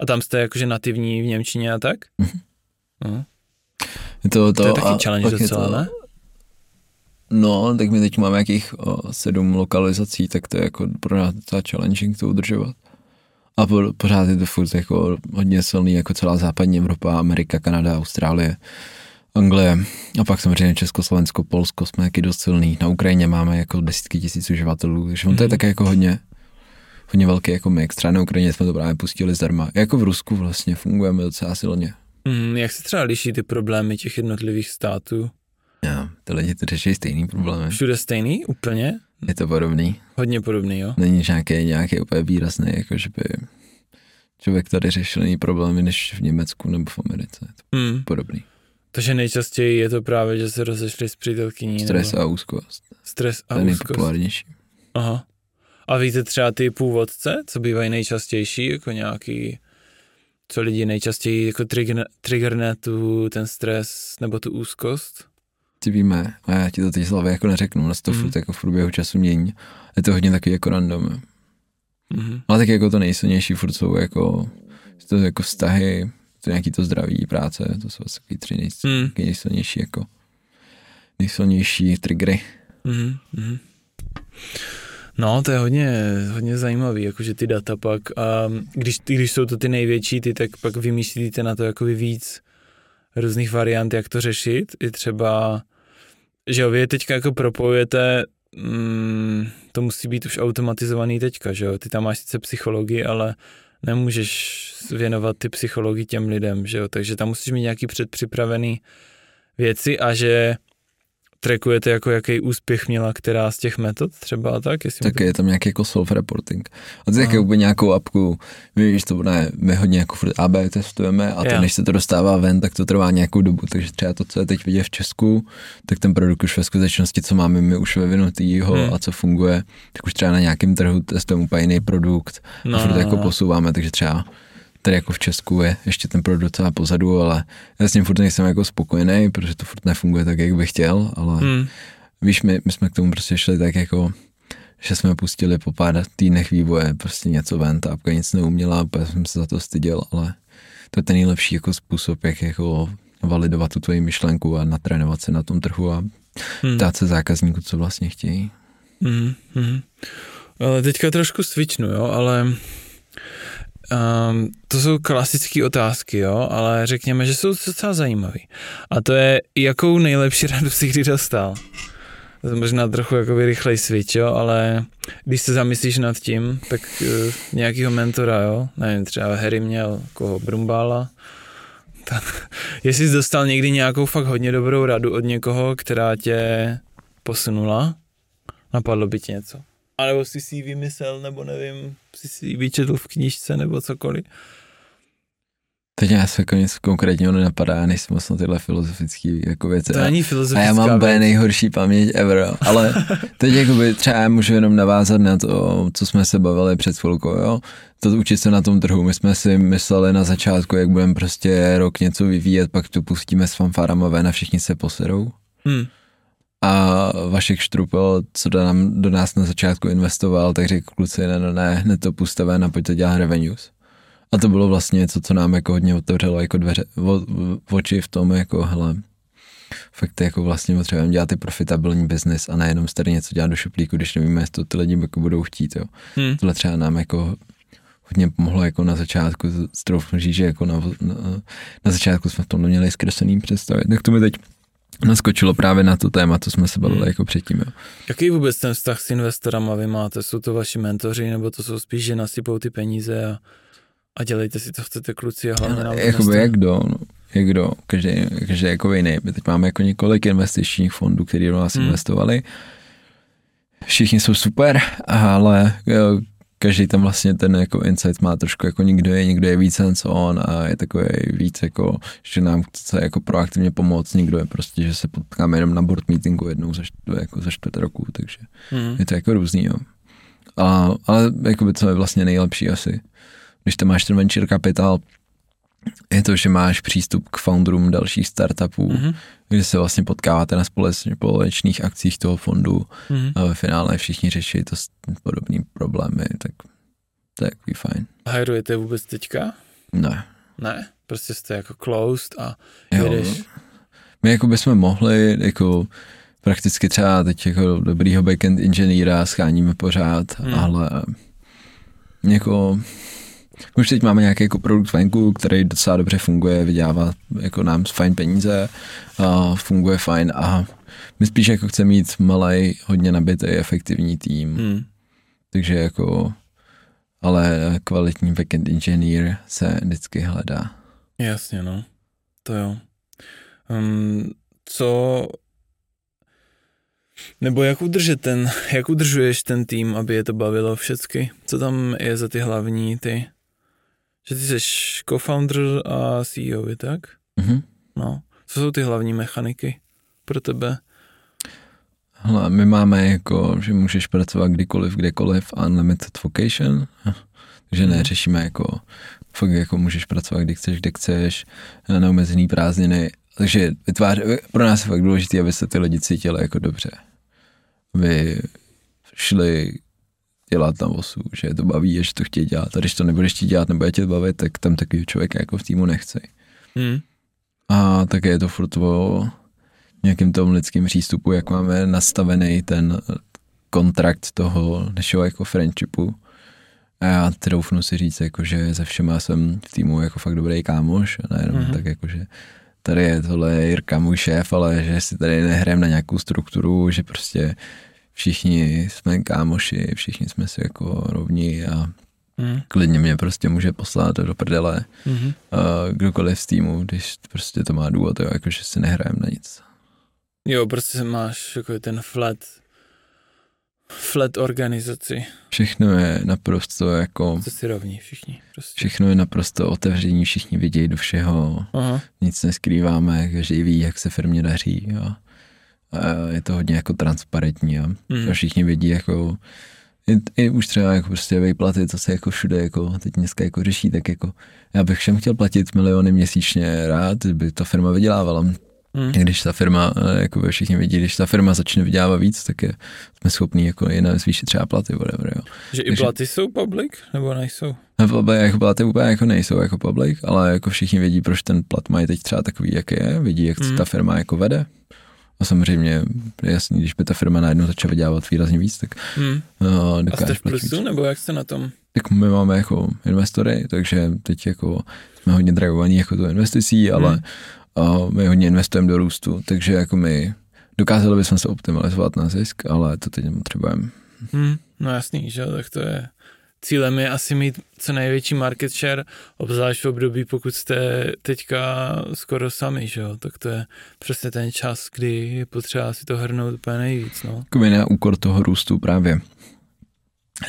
A tam jste jakože nativní v Němčině a tak? Mm-hmm. Uh-huh. To, to, to je taky challenge docela, to, ne? No, tak my teď máme jakých o, sedm lokalizací, tak to je jako pro nás docela challenging to udržovat. A po, pořád je to furt jako hodně silný, jako celá západní Evropa, Amerika, Kanada, Austrálie, Anglie a pak samozřejmě Československo, Polsko jsme taky dost silný. Na Ukrajině máme jako desítky tisíc uživatelů, takže on to je mhm. také jako hodně, hodně velký jako mix. Třeba na Ukrajině jsme to právě pustili zdarma. Jako v Rusku vlastně fungujeme docela silně. Mm, jak se třeba liší ty problémy těch jednotlivých států? Jo, ty lidi to řeší stejný problémy. Všude stejný? Úplně? Je to podobný. Hodně podobný, jo? Není nějaký, nějaký úplně výrazný, jako že by člověk tady řešil jiný problémy než v Německu nebo v Americe. Je to mm. podobný. Takže nejčastěji je to právě, že se rozešli s přítelkyní. Stres nebo... a úzkost. Stres a Ten úzkost. nejpopulárnější. Aha. A víte třeba ty původce, co bývají nejčastější, jako nějaký, co lidi nejčastěji jako trigger, triggerne tu, ten stres nebo tu úzkost? Ty víme, a já ti to teď slavě jako neřeknu, na to mm. furt jako v průběhu času mění. Je to hodně taky jako random. Mm-hmm. Ale tak jako to nejsilnější furt jsou jako, to jako vztahy, to nějaký to zdraví, práce, to jsou asi tři nej, mm. nejsilnější jako nejsilnější triggery. Mm-hmm. No, to je hodně, hodně zajímavý, jakože ty data pak, a když, když jsou to ty největší, ty tak pak vymýšlíte na to jako víc různých variant, jak to řešit, i třeba, že jo, vy teďka jako propojujete, mm, to musí být už automatizovaný teďka, že jo, ty tam máš sice psychologii, ale nemůžeš věnovat ty psychologii těm lidem, že jo, takže tam musíš mít nějaký předpřipravený věci a že trackujete, jako jaký úspěch měla která z těch metod třeba tak? Jestli tak je tam nějaký jako self-reporting. A ty úplně nějakou apku, my, víš, to ne, my hodně jako furt AB testujeme a to, než se to dostává ven, tak to trvá nějakou dobu, takže třeba to, co je teď vidět v Česku, tak ten produkt už ve skutečnosti, co máme my už vyvinutýho hmm. a co funguje, tak už třeba na nějakém trhu testujeme úplně jiný produkt no, a furt jako posouváme, takže třeba tady jako v Česku je ještě ten produkt docela pozadu, ale já s tím furt nejsem jako spokojený, protože to furt nefunguje tak, jak bych chtěl, ale hmm. víš, my, my jsme k tomu prostě šli tak jako, že jsme pustili po pár týdnech vývoje prostě něco ven, ta apka nic neuměla, úplně jsem se za to styděl, ale to je ten nejlepší jako způsob, jak jako validovat tu tvoji myšlenku a natrénovat se na tom trhu a hmm. dát se zákazníku, co vlastně chtějí. Hmm, hmm. Ale teďka trošku switchnu, jo, ale Um, to jsou klasické otázky, jo, ale řekněme, že jsou docela zajímavé. A to je, jakou nejlepší radu si kdy dostal? možná trochu jako rychlej switch, jo, ale když se zamyslíš nad tím, tak uh, nějakýho mentora, jo, nevím, třeba Harry měl koho, Brumbála, tak, jestli jsi dostal někdy nějakou fakt hodně dobrou radu od někoho, která tě posunula, napadlo by ti něco. A nebo jsi si ji vymyslel, nebo nevím, jsi si ji vyčetl v knižce, nebo cokoliv. Teď já se jako nic konkrétního nenapadá, nejsem moc na tyhle filozofické jako věci. To není filozofická A já mám věc. nejhorší paměť ever, ale teď jakoby třeba můžu jenom navázat na to, co jsme se bavili před chvilkou, jo. To učit se na tom trhu, my jsme si mysleli na začátku, jak budeme prostě rok něco vyvíjet, pak to pustíme s fanfárama ven a všichni se poserou. Hmm. A Vašek Štrupel, co do, nám, do nás na začátku investoval, tak řekl kluci, ne, ne, ne, hned to puste ven a pojďte dělat revenues. A to bylo vlastně něco, co nám jako hodně otevřelo jako dveře, o, oči v tom, jako hele, fakt jako vlastně potřebujeme dělat ty profitabilní business a nejenom tady něco dělat do šuplíku, když nevíme, jestli to ty lidi jako budou chtít, jo. Hmm. Tohle třeba nám jako hodně pomohlo jako na začátku, troufnu říct, že jako na, na, na začátku jsme v tom měli zkreslený představy. Tak to mi teď naskočilo právě na to téma, co jsme se bavili Hmm. jako předtím. Jo. Jaký vůbec ten vztah s investorama vy máte? Jsou to vaši mentoři, nebo to jsou spíš, že nasypou ty peníze a, a dělejte si, co chcete kluci a hlavně nám to Jakoby jak kdo, no. jak kdo, každý, každý jako jiný. My teď máme jako několik investičních fondů, který do nás Hmm. investovali. Všichni jsou super, ale každý tam vlastně ten jako insight má trošku jako někdo je, někdo je víc hands on a je takový víc jako, že nám chce jako proaktivně pomoct, někdo je prostě, že se potkáme jenom na board meetingu jednou za, čt- jako za čtvrt roku, takže Hmm. je to jako různý, jo. A, ale jakoby co je vlastně nejlepší asi, když tam máš ten venture capital, je to, že máš přístup k founderům dalších startupů, mm-hmm. Mhm. kde se vlastně potkáváte na společných akcích toho fondu Mhm. a ve finále všichni řeší to s- podobný problémy, tak to je takový fajn. Hajrujete vůbec teďka? Ne. Ne, prostě jste jako closed a Jo. jedeš. My jako bychom mohli, jako prakticky třeba teď jako dobrýho backend inženýra scháníme pořád, hmm. ale jako už teď máme nějaký jako produkt venku, který docela dobře funguje, vydělává jako nám fajn peníze a funguje fajn a my spíš jako chceme mít malý, hodně nabitý, efektivní tým, hmm. Takže jako ale kvalitní backend inženýr se vždycky hledá. Jasně, no. To jo. Um, co... Nebo jak udržet ten, jak udržuješ ten tým, aby je to bavilo všecky? Co tam je za ty hlavní ty? Že ty jsi co-founder a CEO, je tak? Mhm. No. Co jsou ty hlavní mechaniky pro tebe? Hele, my máme jako, že můžeš pracovat kdykoliv, kdekoliv, unlimited vacation, takže Mhm. neřešíme jako, fakt jako můžeš pracovat, kdy chceš, kde chceš, neomezený prázdniny, takže vytvář, pro nás je fakt důležité, aby se ty lidi cítili jako dobře. Aby šli dělat na osu, že je to baví a že to chtějí dělat. A když to nebudeš chtít dělat, nebo je tě bavit, tak tam takový člověk jako v týmu nechce. Hmm. A také je to furt o nějakým tom lidským přístupu, jak máme nastavený ten kontrakt toho našeho jako friendshipu. A já troufnu si říct, jako, že se všema jsem v týmu jako fakt dobrý kámoš, a nejenom mm-hmm. tak jako, že tady je tohle Jirka můj šéf, ale že si tady nehrajeme na nějakou strukturu, že prostě všichni jsme kámoši, všichni jsme si jako rovní a Hmm. klidně mě prostě může poslat do prdele Hmm. uh, kdokoliv z týmu, když prostě to má důvod, jo, jako že si nehrajem na nic. Jo, prostě máš jako ten flat flat organizaci. Všechno je naprosto jako, Co si rovní všichni. Prostě. všechno je naprosto otevření, všichni vidějí do všeho, Aha. nic neskrýváme, každý ví, jak se firmě daří a je to hodně jako transparentní a, Hmm. a všichni vidí jako i, i už třeba jako prostě výplaty, to se jako všude jako teď dneska jako řeší, tak jako já bych všem chtěl platit miliony měsíčně rád, by ta firma vydělávala. Hmm. Když ta firma, eh, jako všichni vidí, když ta firma začne vydělávat víc, tak je, jsme schopní jako i na zvýšit třeba platy, whatever, jo. Že i Takže- platy jsou public, nebo nejsou? A pl- jako platy úplně jako nejsou jako public, ale jako všichni vědí, proč ten plat mají teď třeba takový, jak je, vidí, jak Mm. mm. ta firma jako vede. A samozřejmě je jasný, když by ta firma najednou začala vydělávat výrazně víc, tak Hmm. uh, A jste v plusu, víc. nebo jak jste na tom? Tak my máme jako investory, takže teď jako jsme hodně dragovaní jako to investicí, ale Hmm. a my hodně investujeme do růstu, takže jako my dokázali bychom se optimalizovat na zisk, ale to teď nepotřebujeme. Hmm, no jasný, že tak to je. Cílem je asi mít co největší market share, obzvlášť v období, pokud jste teďka skoro sami, že jo, tak to je přesně ten čas, kdy je potřeba si to hrnout úplně nejvíc, no. Jakoby na úkor toho růstu právě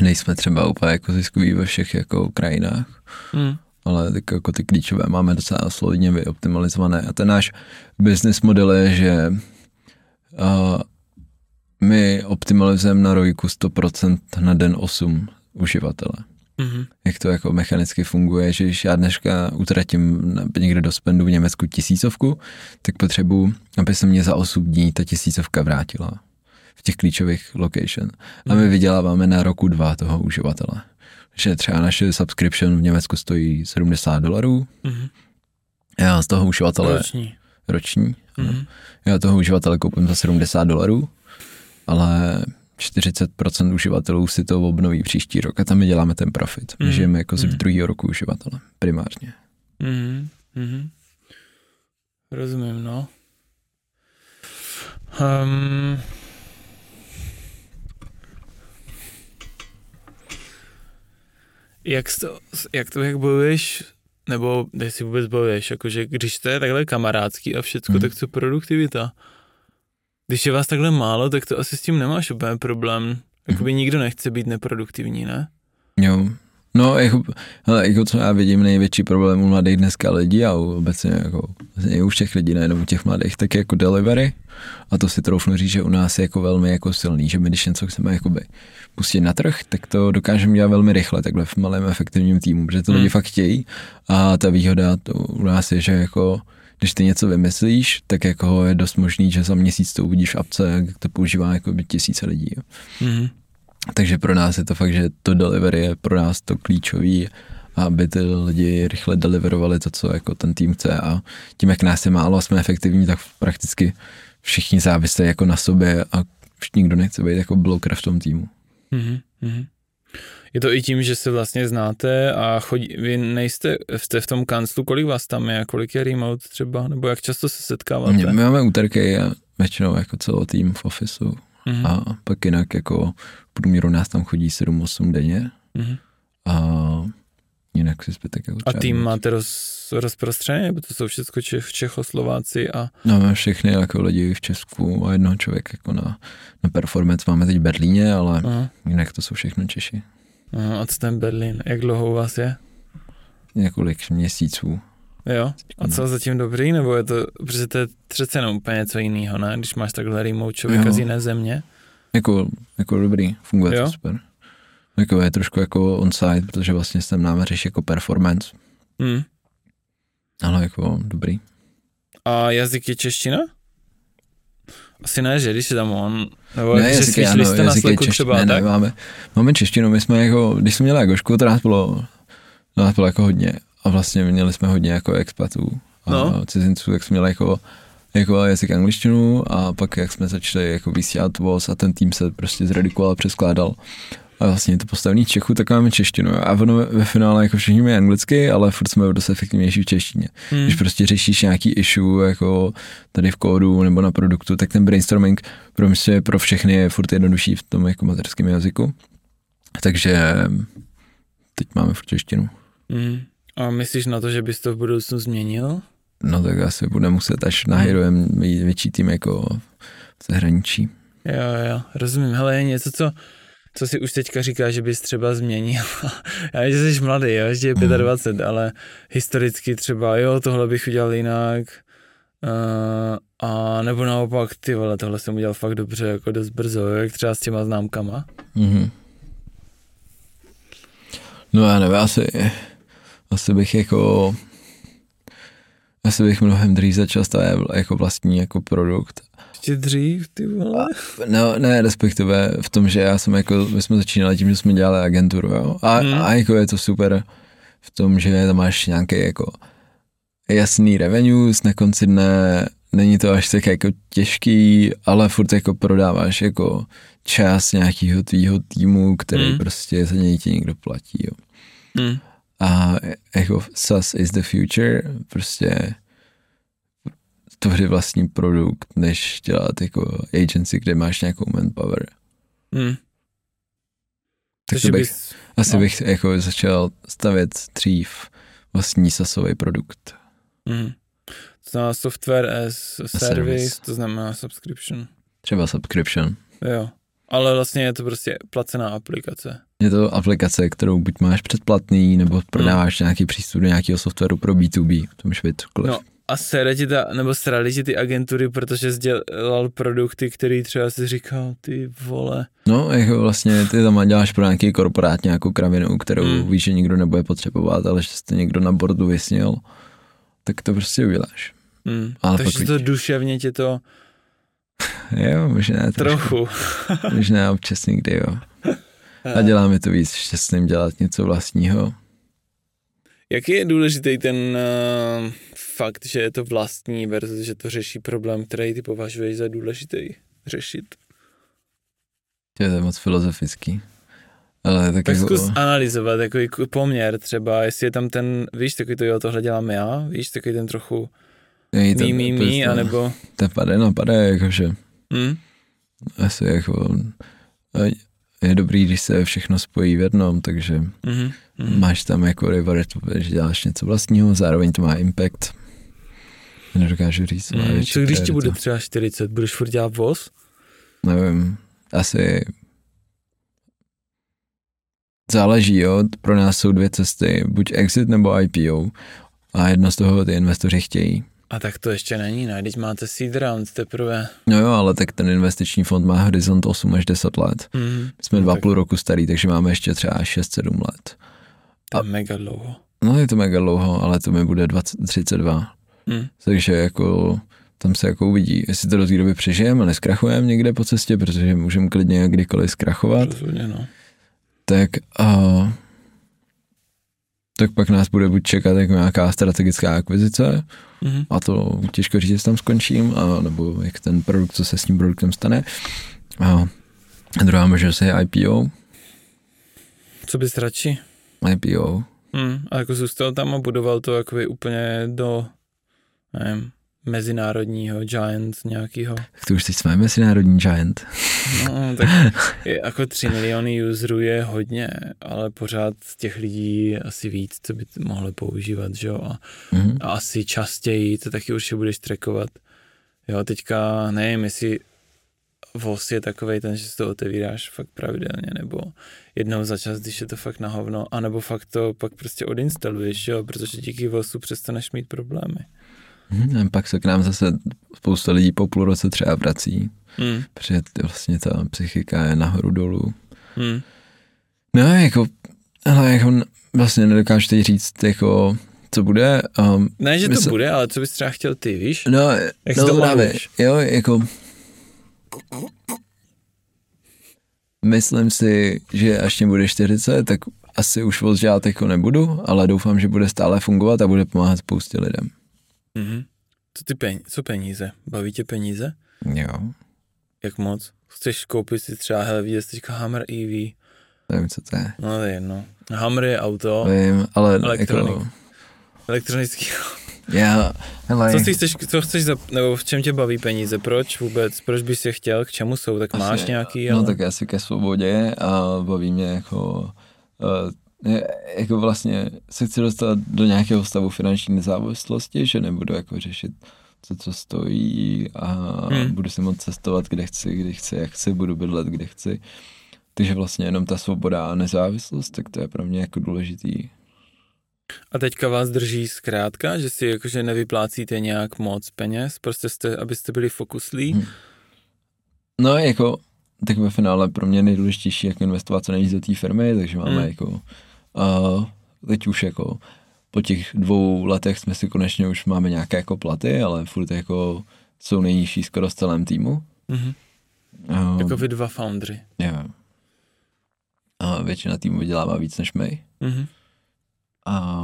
nejsme třeba úplně jako ziskový ve všech jako krajinách, hmm. ale tak jako ty klíčové máme docela solidně vyoptimalizované a ten náš business model je, že uh, my optimalizujeme na rojku 100% na den 8 uživatele. Mm-hmm. Jak to jako mechanicky funguje, že když já dneska utratím někde do spendu v Německu tisícovku, tak potřebuji, aby se mě za 8 dní ta tisícovka vrátila v těch klíčových location. A my mhm. vyděláváme na roku dva toho uživatele. Že třeba naše subscription v Německu stojí 70 dolarů. Mm-hmm. Já z toho uživatele... Roční. Roční. Mm-hmm. Já toho uživatele koupím za 70 dolarů, ale 40% uživatelů si to obnoví příští rok a tam my děláme ten profit. My mm. žijeme jako z mm. druhého roku uživatele, primárně. Mm. Mm. Rozumím, no. Um, jak, to, jak to, jak bojuješ, nebo si vůbec bojuješ, jakože když to je takhle kamarádský a všecko, mm. tak co produktivita? Když je vás takhle málo, tak to asi s tím nemáš úplně problém. Jakoby nikdo nechce být neproduktivní, ne? Jo. No, jako, ale jako co já vidím, největší problém u mladých dneska lidí a obecně jako, vlastně u všech lidí, nejenom u těch mladých, tak je jako delivery. A to si troufnu říct, že u nás je jako velmi jako silný, že my když něco chceme jakoby pustit na trh, tak to dokážeme dělat velmi rychle, takhle v malém efektivním týmu, protože to hmm. lidi fakt chtějí. A ta výhoda to u nás je, že jako když ty něco vymyslíš, tak jako je dost možný, že za měsíc to uvidíš v apce, jak to používá jako by tisíce lidí. Jo. Mm-hmm. Takže pro nás je to fakt, že to delivery je pro nás to klíčový, aby ty lidi rychle deliverovali to, co jako ten tým chce a tím, jak nás je málo a jsme efektivní, tak prakticky všichni závisí jako na sobě a nikdo nechce být jako bloker v tom týmu. Mm-hmm. Je to i tím, že se vlastně znáte a chodí, vy nejste, jste v tom kanclu, kolik vás tam je, kolik je remote třeba, nebo jak často se setkáváte? My máme úterky a většinou jako celý tým v ofisu mm-hmm. a pak jinak jako v průměru nás tam chodí 7-8 denně mm-hmm. a jinak si zbytek jako A tým máte roz, rozprostřený, nebo to jsou všechno Čech, Čechoslováci a... No, máme všechny jako lidi v Česku a jednoho člověk jako na, na performance máme teď v Berlíně, ale Aha. jinak to jsou všechno Češi. A co ten Berlín? Jak dlouho u vás je? Několik měsíců. Jo? A co zatím dobrý? Nebo je to, protože to je přece jenom úplně něco jiného, ne? Když máš takhle remote člověka jo. z jiné země. Jako, jako dobrý, funguje jo? to super. Jako je trošku jako on-site, protože vlastně jsem náme řeší jako performance. Hmm. Ale jako dobrý. A jazyk je čeština? Asi ne, že když je tam on, nebo ne, že jazyky, ano, jste na Slacku třeba, ne, tak? Ne, máme, máme češtinu, my jsme jako, když jsme měli Jagošku, to nás bylo, to nás bylo jako hodně a vlastně měli jsme hodně jako expatů a no. cizinců, tak jsme měli jako jako jazyk angličtinu a pak jak jsme začali jako vysílat voz a ten tým se prostě zredikoval a přeskládal a vlastně to postavený Čechu, tak máme češtinu. A ono ve finále jako všichni mají anglicky, ale furt jsme dost efektivnější v češtině. Hmm. Když prostě řešíš nějaký issue jako tady v kódu nebo na produktu, tak ten brainstorming pro mě pro všechny je furt jednodušší v tom jako materském jazyku. Takže teď máme furt češtinu. Hmm. A myslíš na to, že bys to v budoucnu změnil? No tak asi bude muset, až nahajrujeme větší tým jako v zahraničí. Jo, jo, rozumím. Hele, je něco, co co si už teďka říká, že bys třeba změnil. Já vím, že jsi mladý, jo, ještě je 25, mm. ale historicky třeba, jo, tohle bych udělal jinak. Uh, a nebo naopak, ty vole, tohle jsem udělal fakt dobře, jako dost brzo, jak třeba s těma známkama. Mm-hmm. No já nevím, asi, asi bych jako asi bych mnohem dřív začal stavět jako vlastní jako produkt ještě dřív, ty vole. No, ne, respektive v tom, že já jsem jako, my jsme začínali tím, že jsme dělali agenturu, jo. A, hmm. a jako je to super v tom, že tam máš nějaký jako jasný revenues na konci dne, není to až tak jako těžký, ale furt jako prodáváš jako čas nějakého tvýho týmu, který hmm. prostě za něj ti někdo platí, jo. Hmm. A jako SaaS is the future, prostě tvořit vlastní produkt, než dělat jako agency, kde máš nějakou manpower. Hmm. Tak Takže to bych, bys, asi no. bych jako začal stavět dřív vlastní sasový produkt. hmm. To znamená software as service, service. to znamená subscription. Třeba subscription. Jo. Ale vlastně je to prostě placená aplikace. Je to aplikace, kterou buď máš předplatný, nebo prodáváš nějaký přístup do nějakého softwaru pro B2B. To může být cokoliv. No a sere ti ta, nebo srali ti ty agentury, protože jsi dělal produkty, který třeba si říkal, ty vole. No, jako vlastně ty tam děláš pro nějaký korporát nějakou kravinu, kterou Hmm. mm. víš, že nikdo nebude potřebovat, ale že jste někdo na bordu vysnil, tak to prostě uděláš. Hmm. Ale Takže pokud- to duševně tě to Jo, možná trošku. trochu. Možná občas někdy, jo. A dělá mi to víc šťastným dělat něco vlastního. Jaký je důležitý ten uh, fakt, že je to vlastní versus, že to řeší problém, který ty považuješ za důležitý řešit? To je moc filozofický. Ale tak, Tak jako, zkus analyzovat takový k- poměr třeba, jestli je tam ten, víš, takový to jo, tohle dělám já, víš, takový ten trochu nej, to, mí, mí, to, anebo, To pade na pade, jakože hm? asi jako je dobrý, když se všechno spojí v jednom, takže Mhm, mhm. máš tam jako reward, že děláš něco vlastního, zároveň to má impact. Nedokážu říct, Mm, co když ti bude třeba 40, budeš furt dělat voz? Nevím, asi záleží, jo, pro nás jsou dvě cesty, buď exit nebo IPO a jedno z toho ty investoři chtějí. A tak to ještě není, ne? Teď máte seed round teprve. No jo, ale tak ten investiční fond má horizont 8 až 10 let. Mhm. My jsme No dva tak- půl roku starý, takže máme ještě třeba 6-7 let. To je mega dlouho. No je to mega dlouho, ale to mi bude 20, 32. Hm. Takže jako tam se jako uvidí, jestli to do té doby přežijeme a neskrachujeme někde po cestě, protože můžeme klidně kdykoliv zkrachovat, Rozhodně, no. tak uh, tak pak nás bude buď čekat jako nějaká strategická akvizice, Mhm. a to těžko říct, jestli tam skončím, a, nebo jak ten produkt, co se s tím produktem stane. A druhá možnost je IPO. Co bys radši? IPO. Hm. A jako zůstal tam a budoval to jakoby úplně do, nevím, mezinárodního giant nějakého. Tak to už teď jsme mezinárodní giant. No, tak je, jako 3 miliony userů je hodně, ale pořád těch lidí asi víc, co by mohli používat, že jo? A, Mhm. a asi častěji to taky určitě budeš trackovat. Jo, teďka nevím, jestli VOS je takovej ten, že si to otevíráš fakt pravidelně, nebo jednou za čas, když je to fakt na hovno, anebo fakt to pak prostě odinstaluješ, jo, protože díky VOSu přestaneš mít problémy. A pak se k nám zase spousta lidí po půl roce třeba vrací, Hmm, protože vlastně ta psychika je nahoru dolů. hmm, No jako, ale jako vlastně nedokážu teď říct, jako, co bude. Um, Ne, že to Mysl- bude, ale co bys třeba chtěl ty, víš? no, Jak no to právě, jo, jako, myslím si, že až mě bude 40, tak asi už voz jako nebudu, ale doufám, že bude stále fungovat a bude pomáhat spoustě lidem. Mhm. Co ty peníze? Co peníze? Baví tě peníze? Jo, Jak moc? Chceš koupit si třeba, hele, vidět jsi teďka Hammer EV? nevím, co to je. No to je jedno. Hammer je auto, Vím, ale Elektronik. jako, elektronický. Já, hele, Co si chceš, co chceš za, nebo v čem tě baví peníze? Proč vůbec? Proč bys je chtěl? K čemu jsou? Tak máš Asi, nějaký, No ale... tak asi ke svobodě a baví mě jako, uh, jako vlastně se chci dostat do nějakého stavu finanční nezávislosti, že nebudu jako řešit co, co stojí a Hmm. hmm. budu si moct cestovat, kde chci, kdy chci, jak chci, budu bydlet, kde chci. Takže vlastně jenom ta svoboda a nezávislost, tak to je pro mě jako důležitý. A teďka vás drží zkrátka, že si jakože nevyplácíte nějak moc peněz, prostě jste, abyste byli fokuslí. Hmm. No jako, tak ve finále pro mě nejdůležitější jako investovat co nejvíc do té firmy, takže máme Hmm. jako, uh, teď už jako po těch dvou letech jsme si konečně už máme nějaké jako platy, ale furt jako jsou nejnižší skoro z celém týmu. Mhm. Uh, Jako vy dva foundry. jo. A většina týmu vydělává víc než my. Mhm. A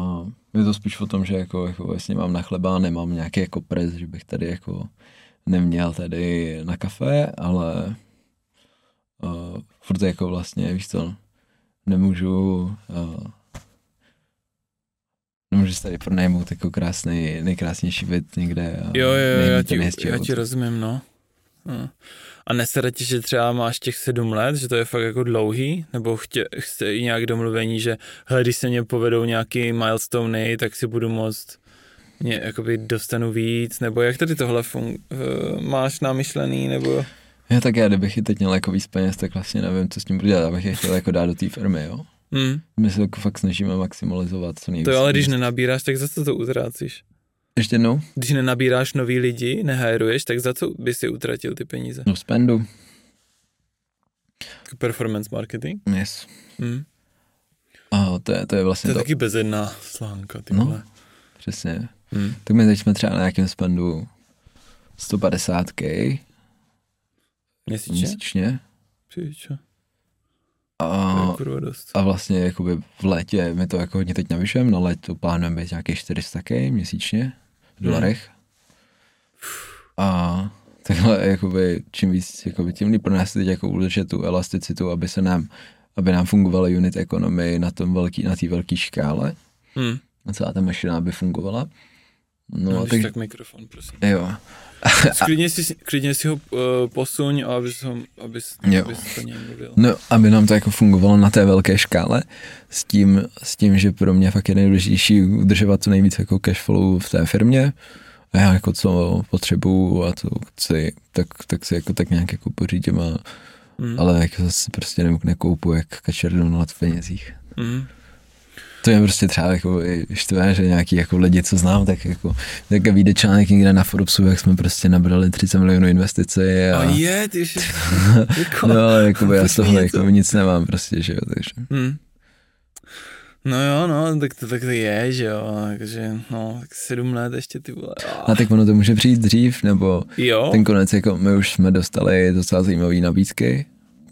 je to spíš o tom, že jako, jako vlastně mám na chleba, nemám nějaký jako pres, že bych tady jako neměl tady na kafe, ale uh, furt jako vlastně, víš co, nemůžu, uh, nemůžu můžeš tady pronajmout jako krásný, nejkrásnější byt někde. Jo, jo, jo, já ti, já ti rozumím, no. No. A nesere ti, že třeba máš těch sedm let, že to je fakt jako dlouhý, nebo chtě, chce i nějak domluvení, že hele, když se mě povedou nějaký milestony, tak si budu moct mě, jakoby dostanu víc, nebo jak tady tohle fun- uh, máš namyšlený, nebo... Jo, tak já kdybych i teď měl jako víc peněz, tak vlastně nevím, co s tím budu dělat, abych je chtěl jako dát do té firmy, jo. Hmm. My se jako fakt snažíme maximalizovat co nejvíc. To ale když nenabíráš, tak za co to utrácíš? Ještě jednou? Když nenabíráš nový lidi, nehajruješ, tak za co by si utratil ty peníze? No spendu. Performance marketing? Yes. Hmm. A to je, to je To vlastně je to. taky bezedná slánka, ty No. vole. Přesně. Hmm. Tak my teď jsme třeba na nějakém spendu 150k Měsíčně? měsíčně. Přičo. A, To je a vlastně jakoby v létě, my to jako hodně teď navyšujeme, na léto plánujeme být nějakých 400k měsíčně dolarech. A takhle jakoby čím víc, jakoby tím líp pro nás teď jako udržet tu elasticitu, aby se nám, aby nám fungovala unit economy na tom velký, na té velké škále Hmm. a celá ta mašina aby fungovala. No, No, tak... tak, mikrofon, prosím. jo. Klidně si, klidně si ho uh, posuň, abys, ho, abys, Jo. abys to něj mluvil. No, aby nám to jako fungovalo na té velké škále, s tím, s tím, že pro mě fakt je nejdůležitější udržovat co nejvíc jako cash flow v té firmě a já jako co potřebuju a co chci, tak, tak si jako tak nějak jako pořídím, a, Hmm. ale jako zase prostě ne, nekoupu jak kačer Donald v penězích. Hmm. To je prostě třeba jako i štve, že nějaký jako lidi, co znám, tak jako tak vyjde článek někde na Forbesu, jak jsme prostě nabrali 30 milionů investice a, A je, ty jako- no ale jako já z toho jako to- nic nemám prostě, že jo, takže. Hmm. No jo, no, tak to, tak to je, že jo, takže, no, tak sedm let ještě ty vole. A tak ono to může přijít dřív, nebo Jo, ten konec, jako my už jsme dostali docela zajímavé nabídky,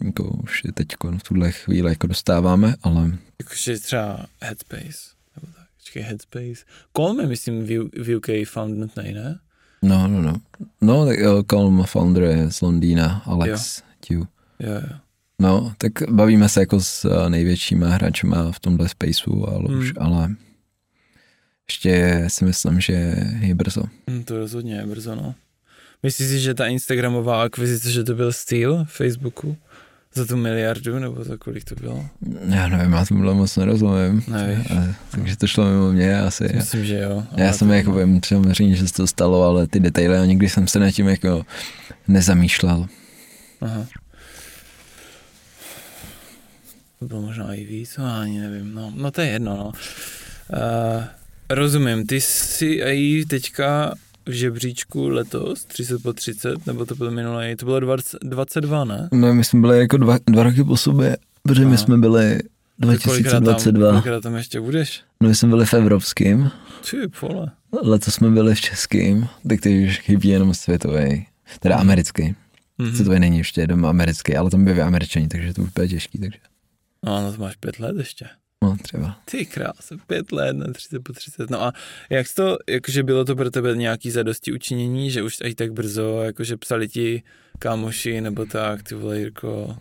jako už je teď v tuhle chvíli jako dostáváme, ale jakože třeba Headspace, nebo tak, počkej, Headspace. Colm je, myslím, v, UK foundnutnej, ne? no, no, no. No, tak jo, Colm founder je z Londýna, Alex Q. Jo, jo. No, tak bavíme se jako s eh, největšíma hráčema v tomhle spaceu, ale, Hmm. už, ale ještě si myslím, že je brzo. Hm, to rozhodně je brzo, no. Myslíš si, že ta Instagramová akvizice, že to byl styl Facebooku? Za tu miliardu, nebo za kolik to bylo? Já nevím, já tomu moc nerozumím. Nevíš. A, takže to šlo mimo mě asi. Myslím, že jo. Já jsem to- jako vím samozřejmě, že se to stalo, ale ty detaily, a nikdy jsem se nad tím jako nezamýšlel. Aha. To bylo možná i víc, no, ani nevím. No, no to je jedno, no. Uh, rozumím, ty jsi i teďka v žebříčku letos, 30 po 30, nebo to bylo minulé, to bylo 20, 22, ne? No, my jsme byli jako dva, dva roky po sobě, protože my Aha. jsme byli Tak kolikrát tam, 2022. kolikrát tam ještě budeš? No, my jsme byli v evropském, Ty vole. letos jsme byli v českým, tak teď už chybí jenom světový, teda americký. Mhm. Světový není ještě doma americký, ale tam byli američani, takže to už bude těžký, takže No, no to máš pět let ještě. No třeba. Ty krás, pět let na 30 po 30. No a jak to, jakože bylo to pro tebe nějaký zadosti učinění, že už i tak brzo, jakože psali ti kámoši, nebo tak, ty vole Jirko,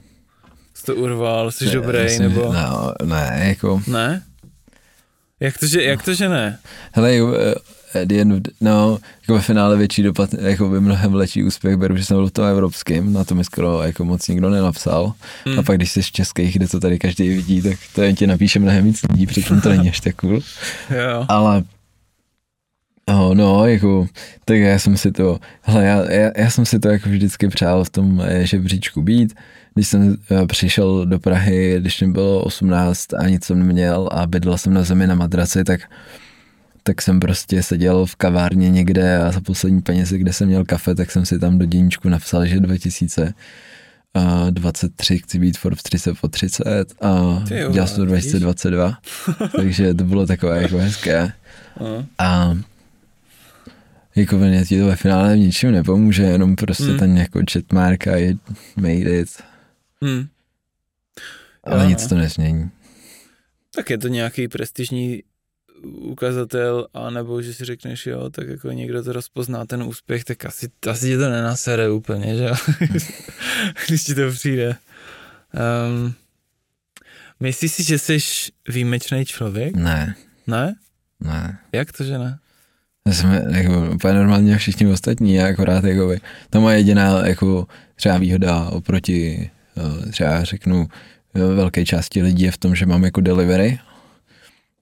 jsi to urval, jsi dobrý, Myslím, nebo... No, ne, jako, Ne? Jak to, že, jak to, že ne? hele, jo, eh, at the end of the, no, jako ve finále větší dopad, jako by mnohem lepší úspěch beru, že jsem byl v tom evropském, na to mi skoro jako moc nikdo nenapsal. Hmm. A pak když jsi z českých, kde to tady každý vidí, tak to jen ti napíše mnohem víc lidí, přitom to není až tak cool. Jo. Ale Oh, no, jako, tak já jsem si to, hele, já, já, já jsem si to jako vždycky přál v tom eh, žebříčku být. Když jsem eh, přišel do Prahy, když mi bylo 18 a nic jsem neměl a bydlel jsem na zemi na madraci, tak, tak jsem prostě seděl v kavárně někde a za poslední penězi, kde jsem měl kafe, tak jsem si tam do děníčku napsal, že 2000 a 23 chci být Forbes 30 po 30 a jo, dělal jsem to vidíš? 2022, takže to bylo takové jako hezké. Aha. A jako ti to ve finále v ničem nepomůže, jenom prostě Hmm. ten jako chatmark a je made it, Hm. ale Jo, nic to nezmění. Tak je to nějaký prestižní ukazatel, anebo že si řekneš, jo, tak jako někdo to rozpozná ten úspěch, tak asi, asi ti to nenasere úplně, že jo? Když ti to přijde. Um, myslíš si, že jsi výjimečný člověk? Ne, Ne? Ne. Jak to, že ne? Jsme jako úplně normálně všichni ostatní, já akorát jako, to moje jediná jako třeba výhoda oproti třeba řeknu eh, velké části lidí je v tom, že mám jako delivery,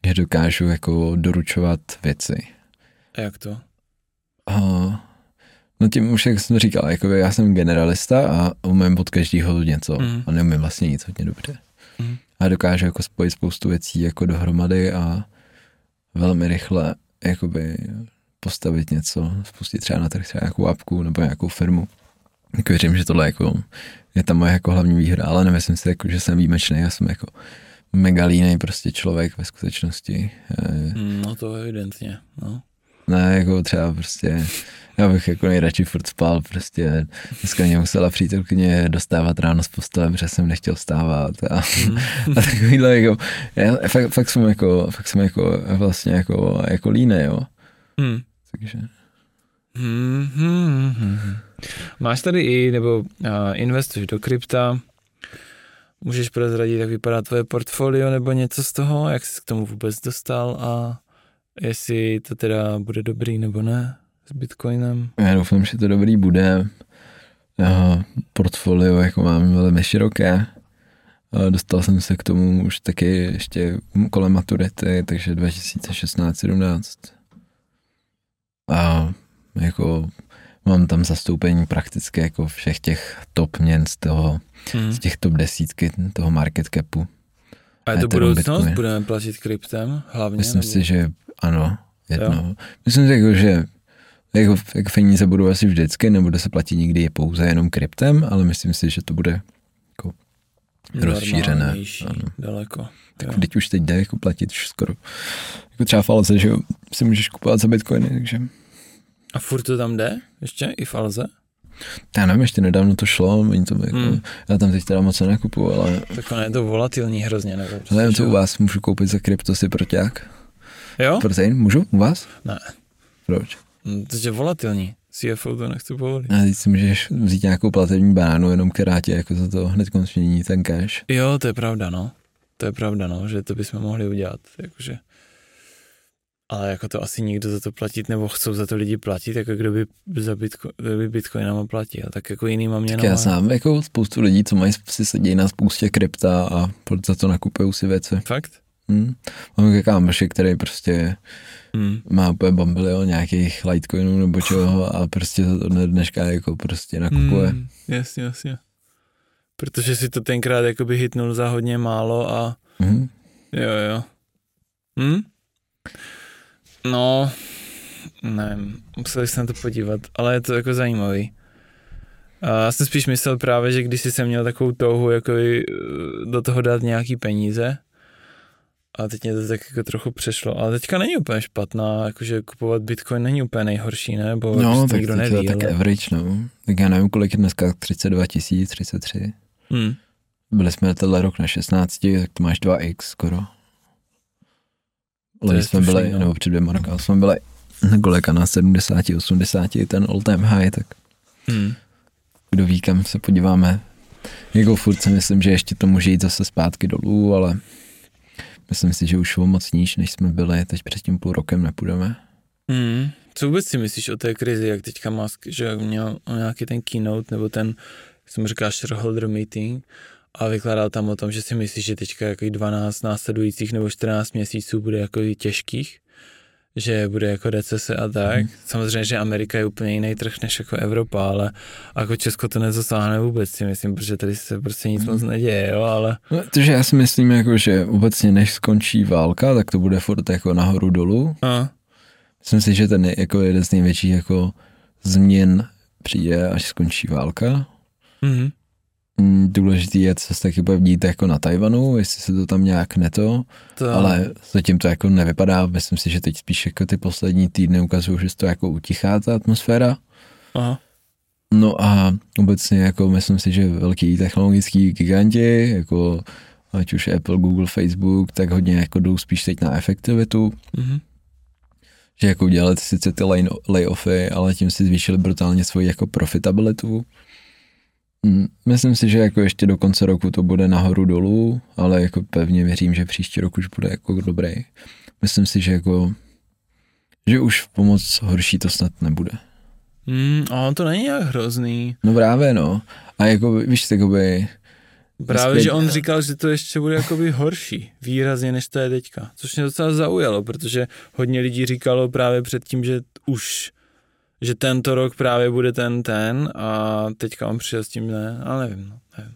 že dokážu jako doručovat věci. A jak to? Uh, no tím už, jak jsem říkal, jako já jsem generalista a umím od každého něco mm. a neumím vlastně nic hodně dobře. Mm. A dokážu jako spojit spoustu věcí jako dohromady a velmi rychle jakoby postavit něco, spustit třeba na trh třeba nějakou apku nebo nějakou firmu. Tak věřím, že tohle jako je ta moje jako hlavní výhoda, ale nemyslím si, jako, že jsem výjimečný, já jsem jako megalínej prostě člověk ve skutečnosti. Eh, no to evidentně, no. Ne, jako třeba prostě, já bych jako nejradši furt spal, prostě dneska mě musela přítelkyně dostávat ráno z postele, protože jsem nechtěl vstávat a, mm. a takovýhle jako, já, fakt, fakt, jsem jako, fakt jsem jako vlastně jako, jako línej, jo. Mm. Takže. Hmm, hmm, hmm. Máš tady i, nebo uh, investuješ do krypta, můžeš prozradit, jak vypadá tvoje portfolio nebo něco z toho, jak jsi k tomu vůbec dostal a jestli to teda bude dobrý nebo ne s Bitcoinem? Já doufám, že to dobrý bude. Já portfolio jako mám velmi široké. Dostal jsem se k tomu už taky ještě kolem maturity, takže 2016-17. A jako mám tam zastoupení prakticky jako všech těch top měn z toho, hmm. z těch top desítky toho market capu. A je to budoucnost? Budeme platit kryptem hlavně? Myslím nebo? si, že ano, jedno. Jo? Myslím si, jako, že jako, jako peníze budou asi vždycky, nebude se platit nikdy pouze jenom kryptem, ale myslím si, že to bude jako rozšířené. Ano. Daleko. Tak teď už teď jde jako platit už skoro. Jako třeba falze, že jo, si můžeš kupovat za bitcoiny, takže a furt to tam jde? Ještě i v Alze? Já nevím, ještě nedávno to šlo, oni to jako, hmm. já tam teď teda moc nekupuju, ale... Tak ono je to volatilní hrozně, nebo prostě, Nevím, co u vás, můžu koupit za krypto si proťák? Jo? Protein, můžu u vás? Ne. Proč? No, to je volatilní. CFO to nechci povolit. A teď si můžeš vzít nějakou platební bánu, jenom která tě jako za to hned změní ten cash. Jo, to je pravda, no. To je pravda, no, že to bychom mohli udělat. Jakože ale jako to asi nikdo za to platit, nebo chcou za to lidi platit, jako kdo by za Bitcoin, kdo by Bitcoinama platil, tak jako jinýma měnama. Tak já znám jako spoustu lidí, co mají si sedějí na spoustě krypta a za to nakupují si věci. Fakt? Hmm. Mám kámoši, který prostě hmm. má úplně bambilio nějakých Litecoinů nebo čeho a prostě to dneška jako prostě nakupuje. Hmm. Jasně, jasně. Protože si to tenkrát jakoby hitnul za hodně málo a hmm. jo, jo. Hm? No, nevím, museli se na to podívat, ale je to jako zajímavý. A já jsem spíš myslel právě, že když jsem měl takovou touhu jako eh, do toho dát nějaký peníze, a teď mě to tak jako trochu přešlo. Ale teďka není úplně špatná, jakože kupovat bitcoin není úplně nejhorší, ne? Bo no, tak nikdo neví, to tak ale... average, no. Tak já nevím, kolik je dneska, 32 tisíc, 33. Hmm. Byli jsme tenhle rok na 16, tak to máš 2x skoro. Loni jsme byli, no. nebo před dvěma roky, jsme byli na kolika na 70, 80, ten all time high, tak hmm. kdo ví, kam se podíváme. Jako furt si myslím, že ještě to může jít zase zpátky dolů, ale myslím si, že už o moc níž, než jsme byli, teď před tím půl rokem nepůjdeme. Hmm. Co vůbec si myslíš o té krizi, jak teďka Musk, že měl nějaký ten keynote, nebo ten, jak jsem říkal, shareholder meeting, a vykládal tam o tom, že si myslí, že teďka jako 12 následujících nebo 14 měsíců bude jako těžkých, že bude jako recese a tak. Hmm. Samozřejmě, že Amerika je úplně jiný trh než jako Evropa, ale jako Česko to nezasáhne vůbec, si myslím, protože tady se prostě nic moc mhm. neděje, jo, ale... No, takže já si myslím, jako, že obecně než skončí válka, tak to bude furt jako nahoru dolů. A. Myslím si, že ten je jako jeden z největších jako změn přijde, až skončí válka. Mm, důležitý je, co se taky bude jako na Tajvanu, jestli se to tam nějak neto, to... ale zatím to jako nevypadá, myslím si, že teď spíš jako ty poslední týdny ukazují, že to jako utichá ta atmosféra. Aha. No a obecně jako myslím si, že velký technologický giganti, jako ať už Apple, Google, Facebook, tak hodně jako jdou spíš teď na efektivitu. Mm-hmm. Že jako udělali sice ty layoffy, ale tím si zvýšili brutálně svoji jako profitabilitu. Mm, myslím si, že jako ještě do konce roku to bude nahoru dolů, ale jako pevně věřím, že příští rok už bude jako dobrý. myslím si, že jako, že už pomoc horší to snad nebude. Mm, ale to není jak hrozný. No právě no. A jako, víš, jakoby, Právě, že on říkal, že to ještě bude jakoby horší, výrazně, než to je teďka. Což mě docela zaujalo, protože hodně lidí říkalo právě předtím, že už, že tento rok právě bude ten ten a teďka on přišel s tím ne, ale nevím, no, nevím.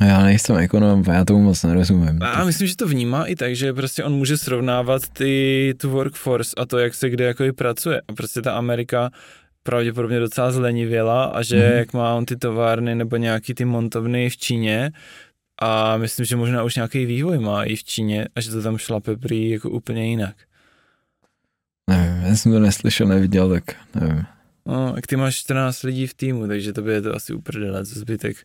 Já nejsem ekonom, já tomu moc nerozumím. A myslím, že to vnímá i tak, že prostě on může srovnávat ty, tu workforce a to, jak se kde jako pracuje. A prostě ta Amerika pravděpodobně docela zlenivěla a že mm. jak má on ty továrny nebo nějaký ty montovny v Číně a myslím, že možná už nějaký vývoj má i v Číně a že to tam šlape prý jako úplně jinak. Nevím, já jsem to neslyšel, neviděl, tak nevím. No, jak ty máš 14 lidí v týmu, takže to je to asi uprdele, co zbytek.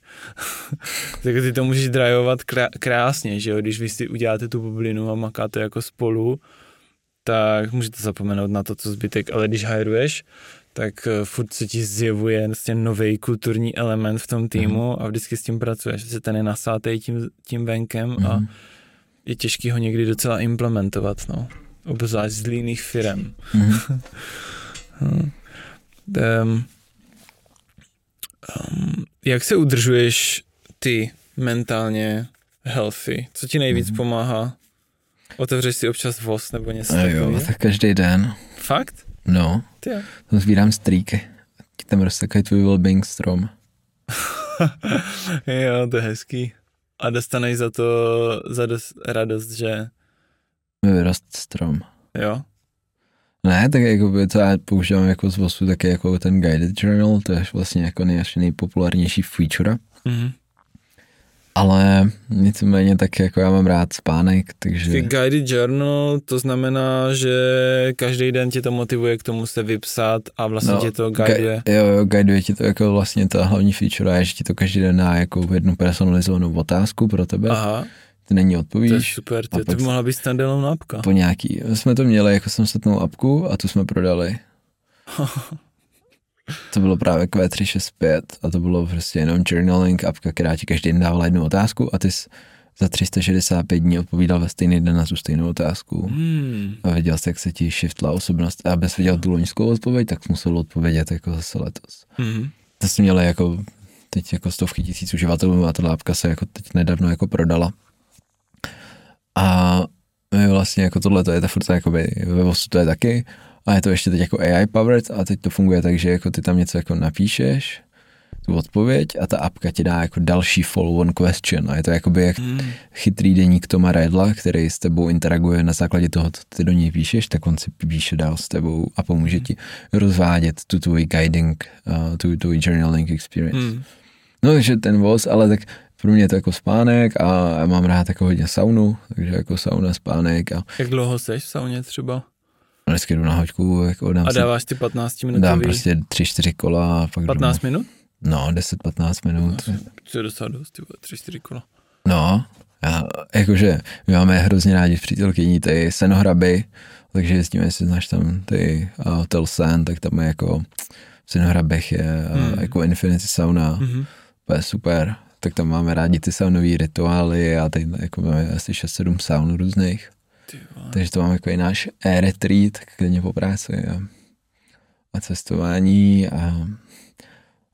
tak ty to můžeš drajovat krásně, že jo, když vy si uděláte tu bublinu a makáte jako spolu, tak můžete zapomenout na to, co zbytek, ale když hajruješ, tak eh, furt se ti zjevuje vlastně nový kulturní element v tom týmu mm. a vždycky s tím pracuješ, že ten je nasátej tím, tím venkem mm. a mhm. je těžký ho někdy docela implementovat, no. Obzvlášť z líných firem. Mm. um, um, jak se udržuješ ty mentálně healthy? Co ti nejvíc mm. pomáhá? Otevřeš si občas voz nebo něco Jo, tak každý den. Fakt? No, Ty. tam sbírám strýky. Ti tam roste takový tvůj wellbeing strom. jo, to je hezký. A dostaneš za to za dost radost, že... Mi vyrost strom. Jo? Ne, tak jako by to já používám jako z VOSu taky jako ten guided journal, to je vlastně jako nejpopulárnější feature. Mm-hmm ale nicméně tak jako já mám rád spánek, takže... Ty guided journal, to znamená, že každý den tě to motivuje k tomu se vypsat a vlastně no, tě to guiduje. Ga- jo, jo, guiduje ti to jako vlastně ta hlavní feature je, že ti to každý den dá jako jednu personalizovanou otázku pro tebe. Aha. Ty není odpovíš. To je super, ty, to by mohla být standalone apka. Po nějaký, jsme to měli jako samostatnou apku a tu jsme prodali. To bylo právě Q365 a to bylo prostě jenom journaling apka, která ti každý den dávala jednu otázku a ty jsi za 365 dní odpovídal ve stejný den na tu stejnou otázku. Hmm. A věděl jsi, jak se ti shiftla osobnost. A abys viděl tu loňskou odpověď, tak musel odpovědět jako zase letos. Hmm. To jsme měli jako teď jako stovky tisíc uživatelů a ta lápka se jako teď nedávno jako prodala. A vlastně jako tohle to je ta furt jakoby ve VOSu to je taky a je to ještě teď jako AI powered a teď to funguje tak, že jako ty tam něco jako napíšeš, tu odpověď a ta apka ti dá jako další follow-on question a je to jakoby jak hmm. chytrý deník Toma Redla, který s tebou interaguje na základě toho, co ty do něj píšeš, tak on si píše dál s tebou a pomůže hmm. ti rozvádět tu tvůj guiding, uh, tu tvůj journaling experience. Hmm. No takže ten voz, ale tak pro mě je to jako spánek a mám rád jako hodně saunu, takže jako sauna, spánek. A... Jak dlouho seš v sauně třeba? vždycky jdu na hoďku. Jako dám a dáváš ty 15 minut? Dám prostě 3-4 kola. A pak 15 minut? No, 10-15 minut. To je docela dost, 3-4 kola. No, já, jakože my máme hrozně rádi v přítelkyní ty senohraby, takže jezdíme, jestli znáš tam ty uh, Hotel Sen, tak tam je jako v senohrabech je uh, jako Infinity Sauna, mm-hmm. to je super. Tak tam máme rádi ty saunové rituály a teď jako máme asi 6-7 saun různých. Takže to mám jako i náš e-retreat, klidně po práci a, a cestování a,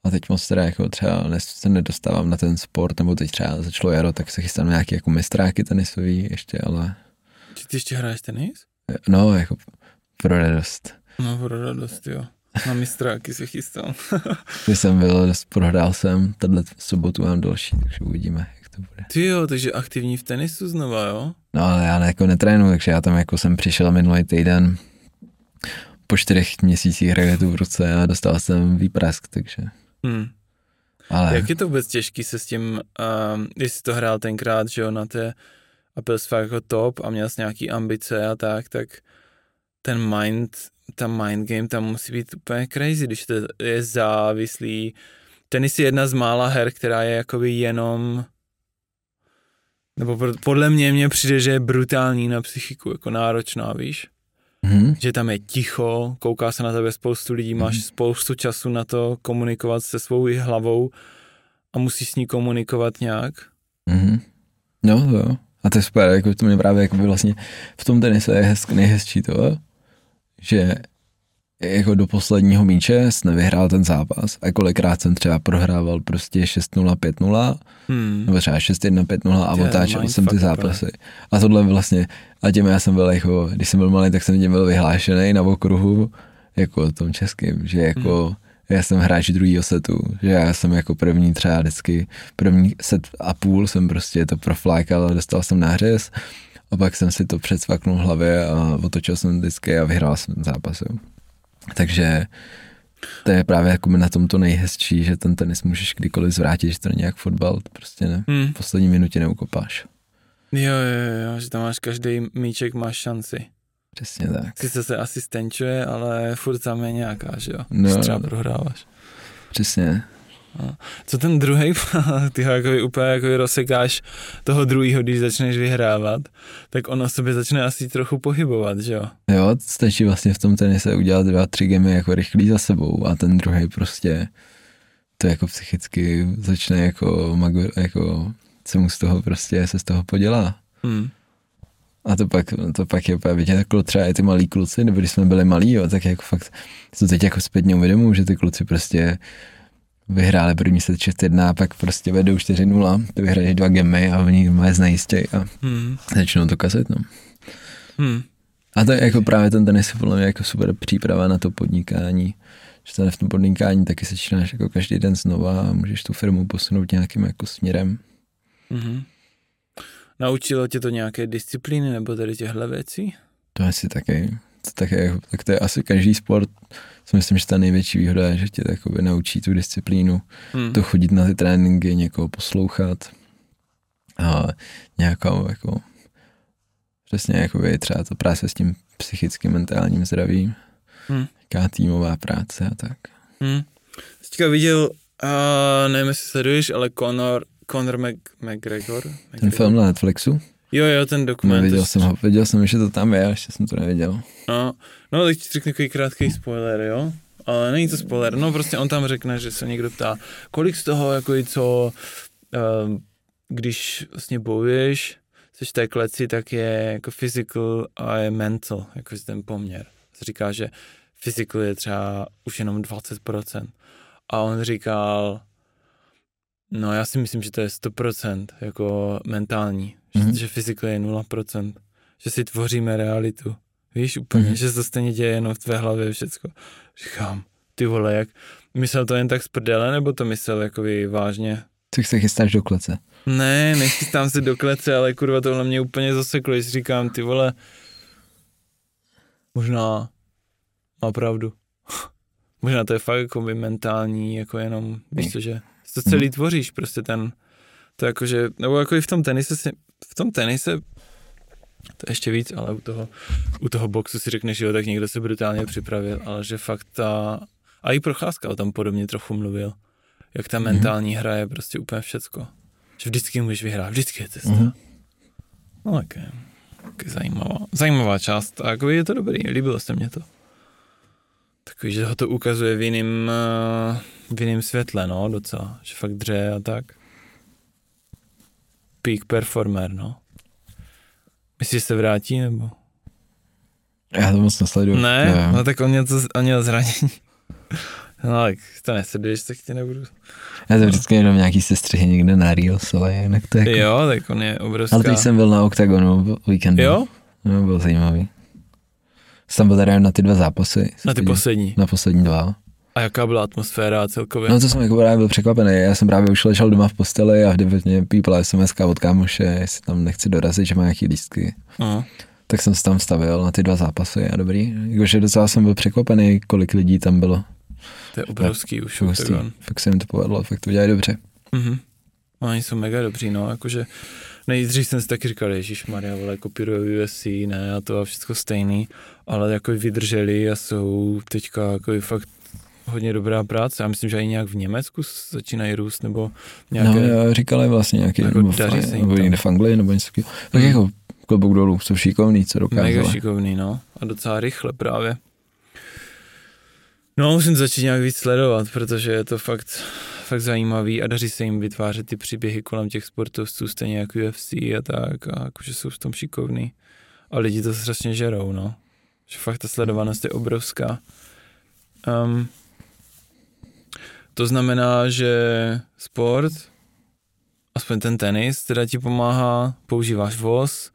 a teď moc teda jako třeba se nedostávám na ten sport, nebo teď třeba začalo jaro, tak se chystám nějaký jako mistráky tenisový ještě, ale... Ty, ty ještě hraješ tenis? No, jako pro radost. No, pro radost, jo. Na mistráky se chystám. Když jsem byl, prohrál jsem, tato sobotu mám další, takže uvidíme, to bude. Ty jo, takže aktivní v tenisu znova, jo? No ale já jako netrénu, takže já tam jako jsem přišel minulý týden po čtyřech měsících raketu v ruce a dostal jsem výprask, takže... Hmm. Ale... Jak je to vůbec těžký se s tím, um, když jsi to hrál tenkrát, že jo, na té a byl jsi fakt jako top a měl jsi nějaký ambice a tak, tak ten mind, ta mind game tam musí být úplně crazy, když to je závislý. Tenis je jedna z mála her, která je jakoby jenom nebo podle mě mě přijde, že je brutální na psychiku, jako náročná, víš? Mm-hmm. Že tam je ticho, kouká se na tebe spoustu lidí, máš mm-hmm. spoustu času na to komunikovat se svou hlavou a musíš s ní komunikovat nějak. Mm-hmm. No, jo. A to je super, jako to mě právě jako vlastně v tom tenise je hezk, nejhezčí to, že jako do posledního míče jsi nevyhrál ten zápas a kolikrát jsem třeba prohrával prostě 6-0, 5-0 hmm. nebo třeba 6-1, 5-0 a otáčel jsem ty zápasy. A tohle vlastně, a tím já jsem byl jako, když jsem byl malý, tak jsem tím byl vyhlášený na okruhu, jako tom českým, že jako hmm. já jsem hráč druhého setu, že já jsem jako první třeba vždycky, první set a půl jsem prostě to proflákal a dostal jsem nářez a pak jsem si to předsvaknul v hlavě a otočil jsem vždycky a vyhrál jsem zápas. Takže to je právě jako na tom to nejhezčí, že ten tenis můžeš kdykoliv zvrátit, že to není jak fotbal, to prostě ne, hmm. v poslední minutě neukopáš. Jo, jo, jo, že tam máš každý míček, máš šanci. Přesně tak. Sice se asi stenčuje, ale furt tam je nějaká, že jo? No, třeba prohráváš. Přesně. Co ten druhý, ty ho jako úplně jako rozsekáš toho druhého, když začneš vyhrávat, tak ono sobě začne asi trochu pohybovat, že jo? Jo, stačí vlastně v tom tenise udělat dva, tři gemy jako rychlý za sebou a ten druhý prostě to jako psychicky začne jako, jako se mu z toho prostě se z toho podělá. Hmm. A to pak, to pak je úplně vidět, jako třeba i ty malí kluci, nebo když jsme byli malí, jo, tak jako fakt to teď jako zpětně uvědomuji, že ty kluci prostě vyhráli první set 6-1 a pak prostě vedou 4-0, ty vyhrají dva gemy a oni mají znajistěj a hmm. začnou to kazit, no. Hmm. A to je jako právě ten tenis je podle mě jako super příprava na to podnikání, že tady v tom podnikání taky začínáš jako každý den znova a můžeš tu firmu posunout nějakým jako směrem. Hmm. Naučilo tě to nějaké disciplíny nebo tady těchto věcí? To asi taky. To také, tak to je asi každý sport. Si myslím, že ta největší výhoda je, že tě takoby naučí tu disciplínu, hmm. to chodit na ty tréninky, někoho poslouchat a nějakou jako přesně jako je třeba to práce s tím psychickým, mentálním zdravím, hmm. jaká týmová práce a tak. Hmm. Teďka viděl, uh, nevím, jestli sleduješ, ale Conor, Conor Mc, McGregor, McGregor. Ten film na Netflixu? Jo, jo, ten dokument. Neviděl jsem ho, viděl jsem, že to tam je, ještě jsem to neviděl. No, no tak ti řeknu takový krátký spoiler, jo? Ale není to spoiler, no prostě on tam řekne, že se někdo ptá, kolik z toho, jako i co, uh, když vlastně bojuješ, jsi v té kleci, tak je jako physical a je mental, jako ten poměr. Říká, že physical je třeba už jenom 20%. A on říkal, no já si myslím, že to je 100% jako mentální, mm-hmm. že, že fyzika je 0%, že si tvoříme realitu. Víš úplně, mm-hmm. že se to stejně děje jenom v tvé hlavě všecko. Říkám, ty vole, jak, myslel to jen tak z prdele, nebo to myslel jako vážně? Ty se chystáš do klece. Ne, nechystám se do klece, ale kurva tohle mě úplně zaseklo, když říkám, ty vole, možná má pravdu. možná to je fakt jako mentální, jako jenom, víš co, že to celý tvoříš, prostě ten, to jakože, nebo jako i v tom tenise si, v tom tenise to ještě víc, ale u toho, u toho boxu si řekneš, jo, tak někdo se brutálně připravil, ale že fakt ta, a i Procházka o tom podobně trochu mluvil, jak ta mm-hmm. mentální hra je prostě úplně všecko. Že vždycky můžeš vyhrát, vždycky je cesta. Mm-hmm. No tak je, je zajímavá, zajímavá část a jako je to dobrý, líbilo se mě to. Takový, že ho to ukazuje v jiném, eh, v jiném světle, no, docela, že fakt dře a tak peak performer, no. Myslíš, že se vrátí, nebo? Já to moc nesleduju. Ne, ne. no tak on měl, to, on měl zranění. No, tak to nesleduješ, tak ti nebudu. Já to vždycky jenom nějaký sestřihy někde na Reels, ale jinak to jako... Jo, tak on je obrovská. Ale teď jsem byl na OKTAGONu víkendu. Jo? No, byl zajímavý. Jsem byl tady na ty dva zápasy. Na ty poslední? Na poslední dva. A jaká byla atmosféra celkově? No to jsem jako právě byl překvapený. Já jsem právě už ležel doma v posteli a v 9 mě pípla SMS od kámoše, jestli tam nechci dorazit, že má nějaký lístky. Aha. Tak jsem se tam stavil na ty dva zápasy a dobrý. Jakože docela jsem byl překvapený, kolik lidí tam bylo. To je obrovský už. Fakt se jim to povedlo, fakt to udělají dobře. Mhm. Oni jsou mega dobří, no, jakože nejdřív jsem si taky říkal, Ježíš Maria, vole, kopírují USC, ne, a to a všechno stejný, ale jako vydrželi a jsou teďka jako fakt hodně dobrá práce. Já myslím, že i nějak v Německu začínají růst, nebo nějaké... No, říkali vlastně nějaký, jako nebo, v, nebo někde v Anglii, nebo něco takového. Tak hmm. jako klobouk dolů, jsou šikovný, co dokázali. Mega šikovný, no. A docela rychle právě. No, musím začít nějak víc sledovat, protože je to fakt, fakt zajímavý a daří se jim vytvářet ty příběhy kolem těch sportovců, stejně jako UFC a tak, a jakože jsou v tom šikovný. A lidi to strašně žerou, no. Že fakt ta sledovanost je obrovská. Um, to znamená, že sport, aspoň ten tenis, teda ti pomáhá, používáš voz,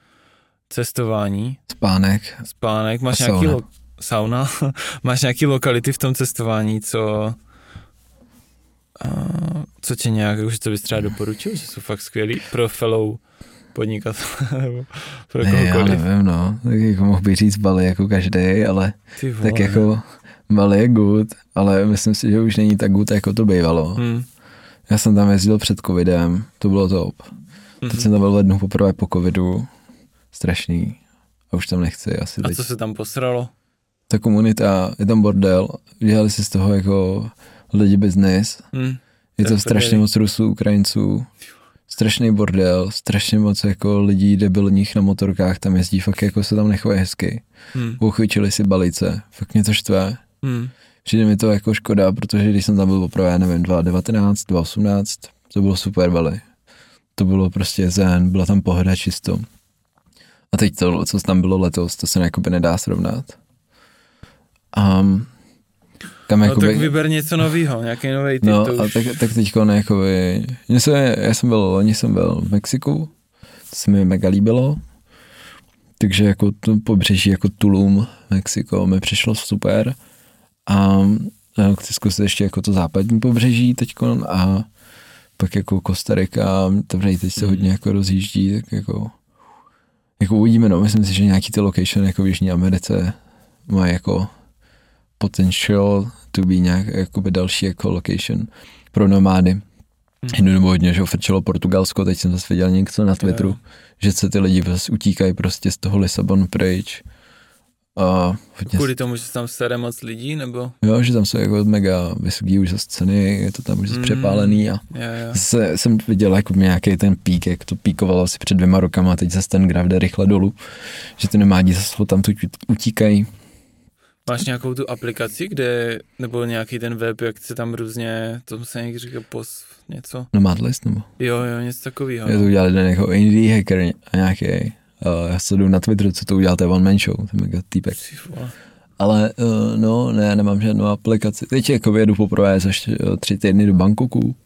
cestování. Spánek. Spánek, máš nějaký lo- sauna, máš nějaký lokality v tom cestování, co uh, co tě nějak, už to bys třeba doporučil, že jsou fakt skvělý pro fellow podnikatele, nebo pro ne, kohokoliv. já nevím, no, tak jako mohl bych říct Bali jako každý, ale tak jako Bali je good, ale myslím si, že už není tak good, jako to bývalo. Hmm. Já jsem tam jezdil před covidem, to bylo top. Teď Mhm. jsem tam byl lednu poprvé po covidu, strašný. A už tam nechci asi A teď. co se tam posralo? Ta komunita, je tam bordel, dělali si z toho jako lidi business. Hmm. Je To strašně moc Rusů, Ukrajinců, strašný bordel, strašně moc jako lidí debilních na motorkách tam jezdí, fakt jako se tam nechovají hezky. Hmm. Uchyčili si balice, fakt mě to štve. Hmm. Přijde mi to jako škoda, protože když jsem tam byl poprvé, nevím, 2019, 2018, to bylo super Bali. To bylo prostě zen, byla tam pohoda čisto. A teď to, co tam bylo letos, to se jakoby nedá srovnat. Um, kam No jakoby, tak vyber něco novýho, nějaký nový typ, no, a tak, tak teďko ne, jakoby, mně se, já jsem byl, loni jsem byl v Mexiku, to se mi mega líbilo, takže jako to pobřeží jako Tulum, Mexiko, mi přišlo super. A a chci zkusit ještě jako to západní pobřeží teďko a pak jako Kostarika, to teď se hodně jako rozjíždí, tak jako, jako uvidíme, no, myslím si, že nějaký ty location jako v Jižní Americe mají jako potential to be nějak jakoby další jako location pro nomády. Mhm. Jednu dobu hodně, že frčelo Portugalsko, teď jsem zase viděl něco na Twitteru, Jo. že se ty lidi prostě utíkají prostě z toho Lisabon pryč. A hodně, Kvůli tomu, že tam sere moc lidí, nebo? jo, že tam jsou jako mega vysoký už zase ceny, je to tam už zase Mm. přepálený a Jo, jo. se, jsem viděl jako nějaký ten pík, jak to píkovalo asi před dvěma rokama a teď zase ten graf jde rychle dolů, že ty nomádi zase tam tu utíkají. Máš nějakou tu aplikaci, kde, nebo nějaký ten web, jak se tam různě, to se někdy říká pos, něco? Nomad list nebo? Jo, jo, něco takového. Já to udělal jeden jako indie hacker a nějaký, uh, já sleduju na Twitteru, co to udělal, to je one man show, to je mega týpek. Ale uh, no, ne, nemám žádnou aplikaci. Teď jako jedu poprvé za št- tři týdny do Bangkoku.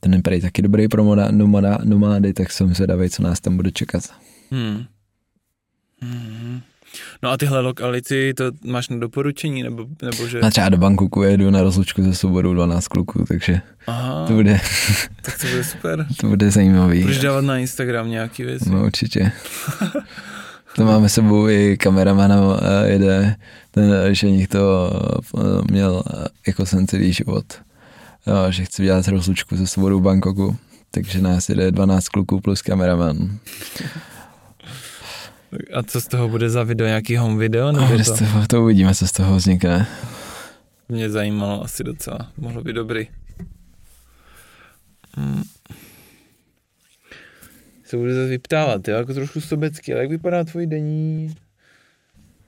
Ten je prý taky dobrý pro moda, nomada, nomády, tak jsem zvědavý, co nás tam bude čekat. Hmm. Hmm. No a tyhle lokality, to máš na doporučení, nebo, nebo že... A třeba do Bangkoku jedu na rozlučku ze svobodou 12 kluků, takže Aha, to bude, tak to bude super. to bude zajímavý. Budeš dávat na Instagram nějaký věci. No určitě. To máme sebou i kameramana, eh, jede ten ženich to eh, měl eh, jako sen celý život, že chce dělat rozlučku se svobodou Bangkoku, takže nás jede 12 kluků plus kameraman. A co z toho bude za video, nějaký home video? Nebo bude to? toho, to uvidíme, co z toho vznikne. Mě zajímalo asi docela, mohlo být dobrý. Hmm. Se budu zase vyptávat, jo, jako trošku sobecky, ale jak vypadá tvůj denní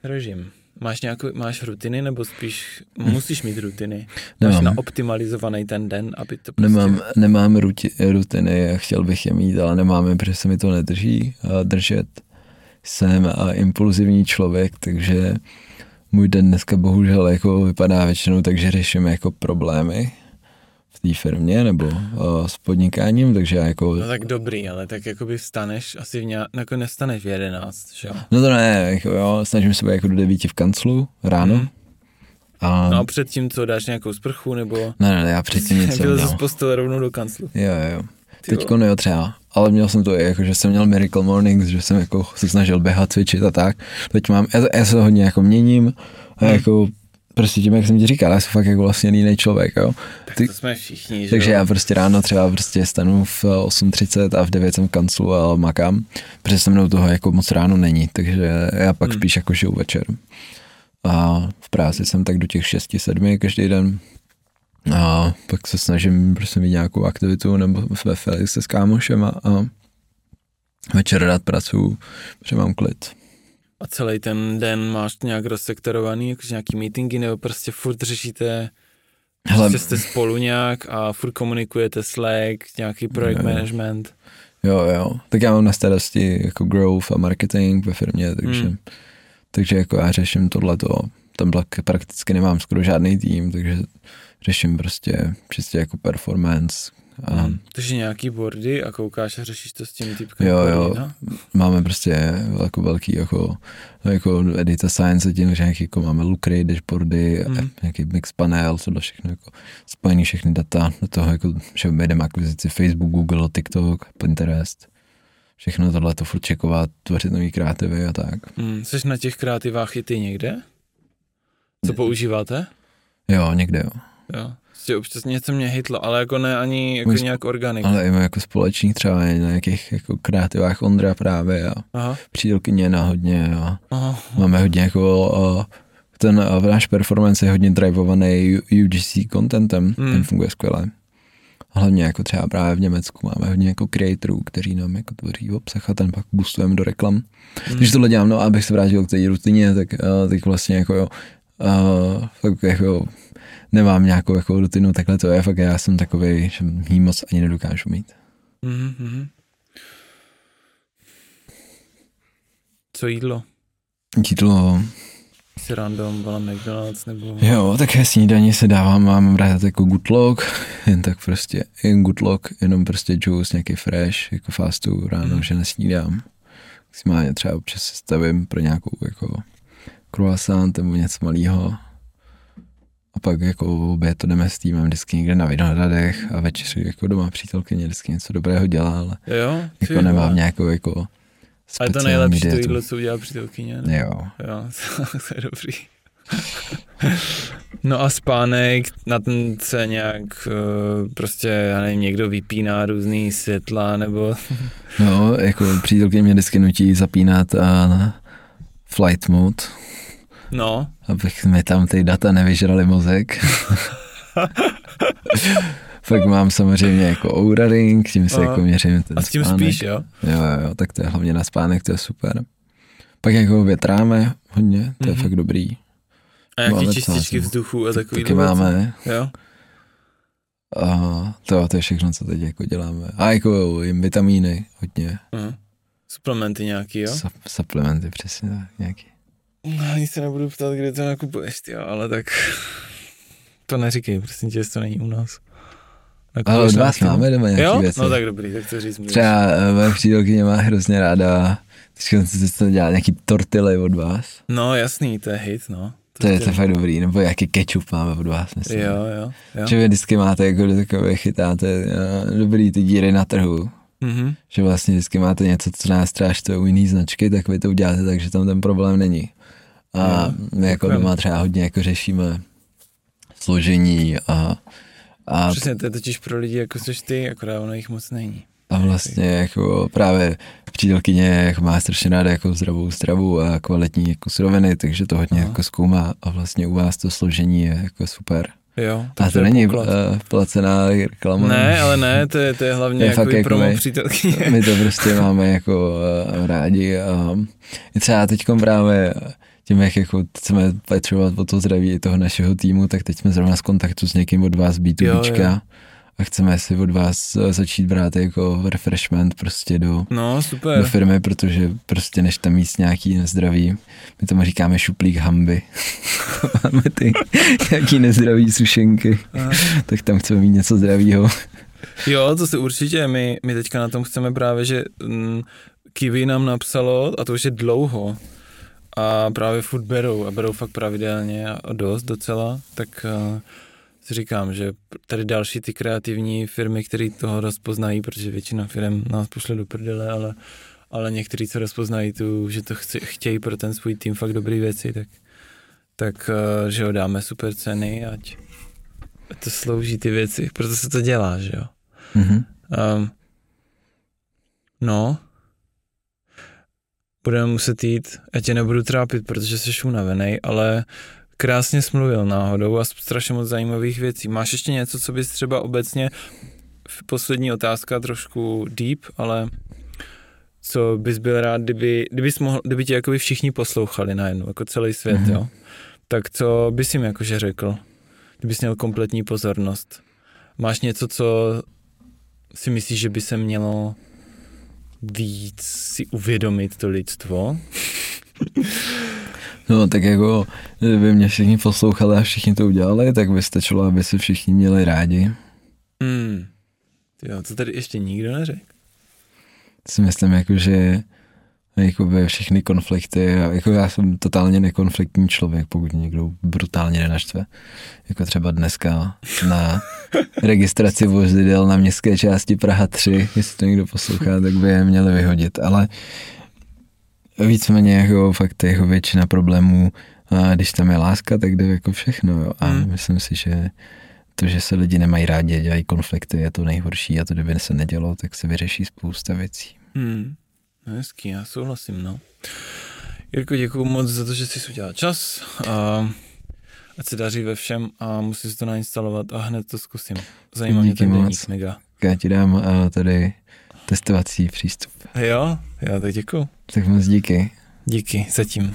režim? Máš nějakou, máš rutiny, nebo spíš musíš mít rutiny? Máš Nemám. na optimalizovaný ten den, aby to prostě... Nemám, nemám ruti, rutiny, chtěl bych je mít, ale nemám je, protože se mi to nedrží a držet. Jsem a impulzivní člověk, takže můj den dneska bohužel jako vypadá většinou tak, že řeším jako problémy v té firmě nebo uh, s podnikáním, takže já jako... No tak dobrý, ale tak jakoby vstaneš, asi v nějak, jako nestaneš v jedenáct, že jo? No to ne, jako jo, snažím se být jako do devíti v kanclu ráno. Mhm. A, No a předtím co, dáš nějakou sprchu, nebo... ne, ne, ne, já předtím nic Byl jsem z postele rovnou do kanclu. Jo, jo. Teďko no jo třeba, ale měl jsem to i jako, že jsem měl Miracle Mornings, že jsem jako se snažil běhat, cvičit a tak. Teď mám, já, já se hodně jako měním a Hmm. jako prostě tím, jak jsem ti říkal, já jsem fakt jako vlastně jiný člověk, jo. Tak Ty- to jsme všichni, že Takže jo? já prostě ráno třeba prostě stanu v 8.30 a v 9 jsem v kanclu a makám, protože se mnou toho jako moc ráno není, takže já pak Hmm. spíš jako žiju večer. A v práci jsem tak do těch 6-7 každý den. A pak se snažím prostě mít nějakou aktivitu nebo ve Felix se s kámošem a, a večer rád pracuju, protože mám klid. A celý ten den máš nějak rozsektorovaný, jakože nějaký meetingy, nebo prostě furt řešíte Hele, prostě jste spolu nějak a furt komunikujete Slack, nějaký projekt jo, management. Jo, jo. Tak já mám na starosti jako growth a marketing ve firmě, takže, hmm. takže jako já řeším tohleto. Tam prakticky nemám skoro žádný tým, takže řeším prostě čistě jako performance, a... Hmm. Takže nějaký boardy a koukáš a řešíš to s tím typkem Jo, jo, no? máme prostě jako velký jako, jako Edita Science, tím, že nějaký, jako máme Lucry, dashboardy, hmm. nějaký mix panel, tohle všechno jako spojený všechny data do toho, jako, že jdeme akvizici Facebook, Google, TikTok, Pinterest, všechno tohle to furt čekovat, tvořit nový kreativy a tak. Hmm. Jsi na těch kreativách i ty někde? Co používáte? Jo, někde jo. Jo. Prostě občas něco mě hitlo, ale jako ne ani jako Můj nějak organik. Ale i jako společník třeba na nějakých jako kreativách Ondra právě a Aha. přídelkyně na hodně a Aha. máme hodně jako a ten a náš performance je hodně drivovaný UGC contentem, hmm. ten funguje skvěle. Hlavně jako třeba právě v Německu máme hodně jako creatorů, kteří nám jako tvoří obsah a ten pak boostujeme do reklam. Hmm. Když tohle dělám, no abych se vrátil k té rutině, tak, tak vlastně jako jo, uh, tak jako nemám nějakou jako rutinu, takhle to je, fakt já jsem takový, že jí moc ani nedokážu mít. Mm-hmm. Co jídlo? Jídlo. Si random, byla McDonald's nebo... Jo, také snídaní se dávám, mám rád jako good luck, jen tak prostě, jen good luck, jenom prostě juice, nějaký fresh, jako fast food ráno, mm. že nesnídám. Maximálně třeba občas se stavím pro nějakou jako croissant nebo něco malého a pak jako obě to jdeme s týmem vždycky někde na Vinohradech a večer jako doma přítelkyně vždycky něco dobrého dělá, ale jo, jako nemám nějakou jako Ale to nejlepší to jídlo, co udělá přítelkyně, ne? Jo. Jo, to je dobrý. No a spánek, na ten se nějak eh, prostě, já nevím, někdo vypíná různý světla, nebo... No, jako přítelkyně mě vždycky nutí zapínat a flight mode, No. Abych mi tam ty data nevyžrali mozek. Pak mám samozřejmě jako Oura Ring, tím se jako měřím ten A s tím spánek. spíš, jo? Jo, jo, tak to je hlavně na spánek, to je super. Pak jako větráme hodně, to je mm-hmm. fakt dobrý. A jaký máme čističky vzduchu a takový Taky máme. Jo. A to, to je všechno, co teď jako děláme. A jako jim vitamíny hodně. Uh-huh. Suplementy nějaký, jo? Sup, suplementy, přesně tak, nějaký. No, ani se nebudu ptát, kde to nakupuješ, jo, ale tak to neříkej, prosím tě, to není u nás. ale od vás máme doma nějaké jo? věci. No tak dobrý, tak to říct můžeš. Třeba uh, moje přítelkyně má hrozně ráda, teďka se dělá nějaký tortily od vás. No jasný, to je hit, no. To, to je to fakt dobrý, nebo jaký ketchup máme od vás, myslím. Jo, jo, jo. Že vy vždycky máte jako takové, chytáte uh, dobrý ty díry na trhu. Mm-hmm. Že vlastně vždycky máte něco, co nás strážte u jiný značky, tak vy to uděláte tak, že tam ten problém není. A my jako doma třeba hodně jako řešíme složení a, a Přesně, to je totiž pro lidi jako což ty, akorát ono jich moc není. A vlastně jako právě přítelkyně jako má strašně ráda jako zdravou stravu a kvalitní jako suroviny, takže to hodně Aha. jako zkoumá a vlastně u vás to složení je jako super. Jo, a to, to není uh, placená reklama. Ne, ale ne, to je, to je hlavně je jako, jako promo my, přítelkyně. My to prostě máme jako uh, rádi a třeba teď právě tím, jak jako chceme petřovat o to zdraví toho našeho týmu, tak teď jsme zrovna z kontaktu s někým od vás b 2 a chceme si od vás eh, začít brát jako refreshment prostě do, no, super. do firmy, protože prostě než tam jíst nějaký nezdraví, my tomu říkáme šuplík hamby. Máme ty nějaký nezdravý sušenky, Aha. tak tam chceme mít něco zdravého. Jo, to se určitě, my, my teďka na tom chceme právě, že mm, Kiwi nám napsalo, a to už je dlouho, a právě furt berou a berou fakt pravidelně a dost docela, tak uh, si říkám, že tady další ty kreativní firmy, které toho rozpoznají, protože většina firm nás pošle do prdele, ale, ale někteří, co rozpoznají tu, že to chci, chtějí pro ten svůj tým fakt dobré věci, tak, tak uh, že ho dáme super ceny, ať, ať to slouží ty věci, proto se to dělá, že jo. Mm-hmm. Um, no, budeme muset jít, já tě nebudu trápit, protože jsi unavený, ale krásně smluvil náhodou a strašně moc zajímavých věcí. Máš ještě něco, co bys třeba obecně, poslední otázka, trošku deep, ale co bys byl rád, kdyby, kdybys mohl, kdyby tě jakoby všichni poslouchali najednou, jako celý svět, mm-hmm. jo? Tak co bys jim jakože řekl? kdybys měl kompletní pozornost. Máš něco, co si myslíš, že by se mělo víc si uvědomit to lidstvo? No tak jako, kdyby mě všichni poslouchali a všichni to udělali, tak by stačilo, aby se všichni měli rádi. Hmm. Jo, to tady ještě nikdo neřekl. Si myslím, jako, že jakoby všechny konflikty, jako já jsem totálně nekonfliktní člověk, pokud někdo brutálně nenaštve. Jako třeba dneska na registraci vozidel na městské části Praha 3, jestli to někdo poslouchá, tak by je měli vyhodit, ale víceméně jako fakt jako většina problémů, a když tam je láska, tak jde jako všechno. Jo. A hmm. myslím si, že to, že se lidi nemají rádi, dělají konflikty, je to nejhorší a to, kdyby se nedělo, tak se vyřeší spousta věcí. Hmm. No hezký, já souhlasím, no. Jirko, děkuji moc za to, že jsi udělal čas a ať se daří ve všem a musím si to nainstalovat a hned to zkusím. Zajímá mě ten deník, mega. Já ti dám uh, tady testovací přístup. Jo, já tak děkuji. Tak moc díky. Díky, zatím.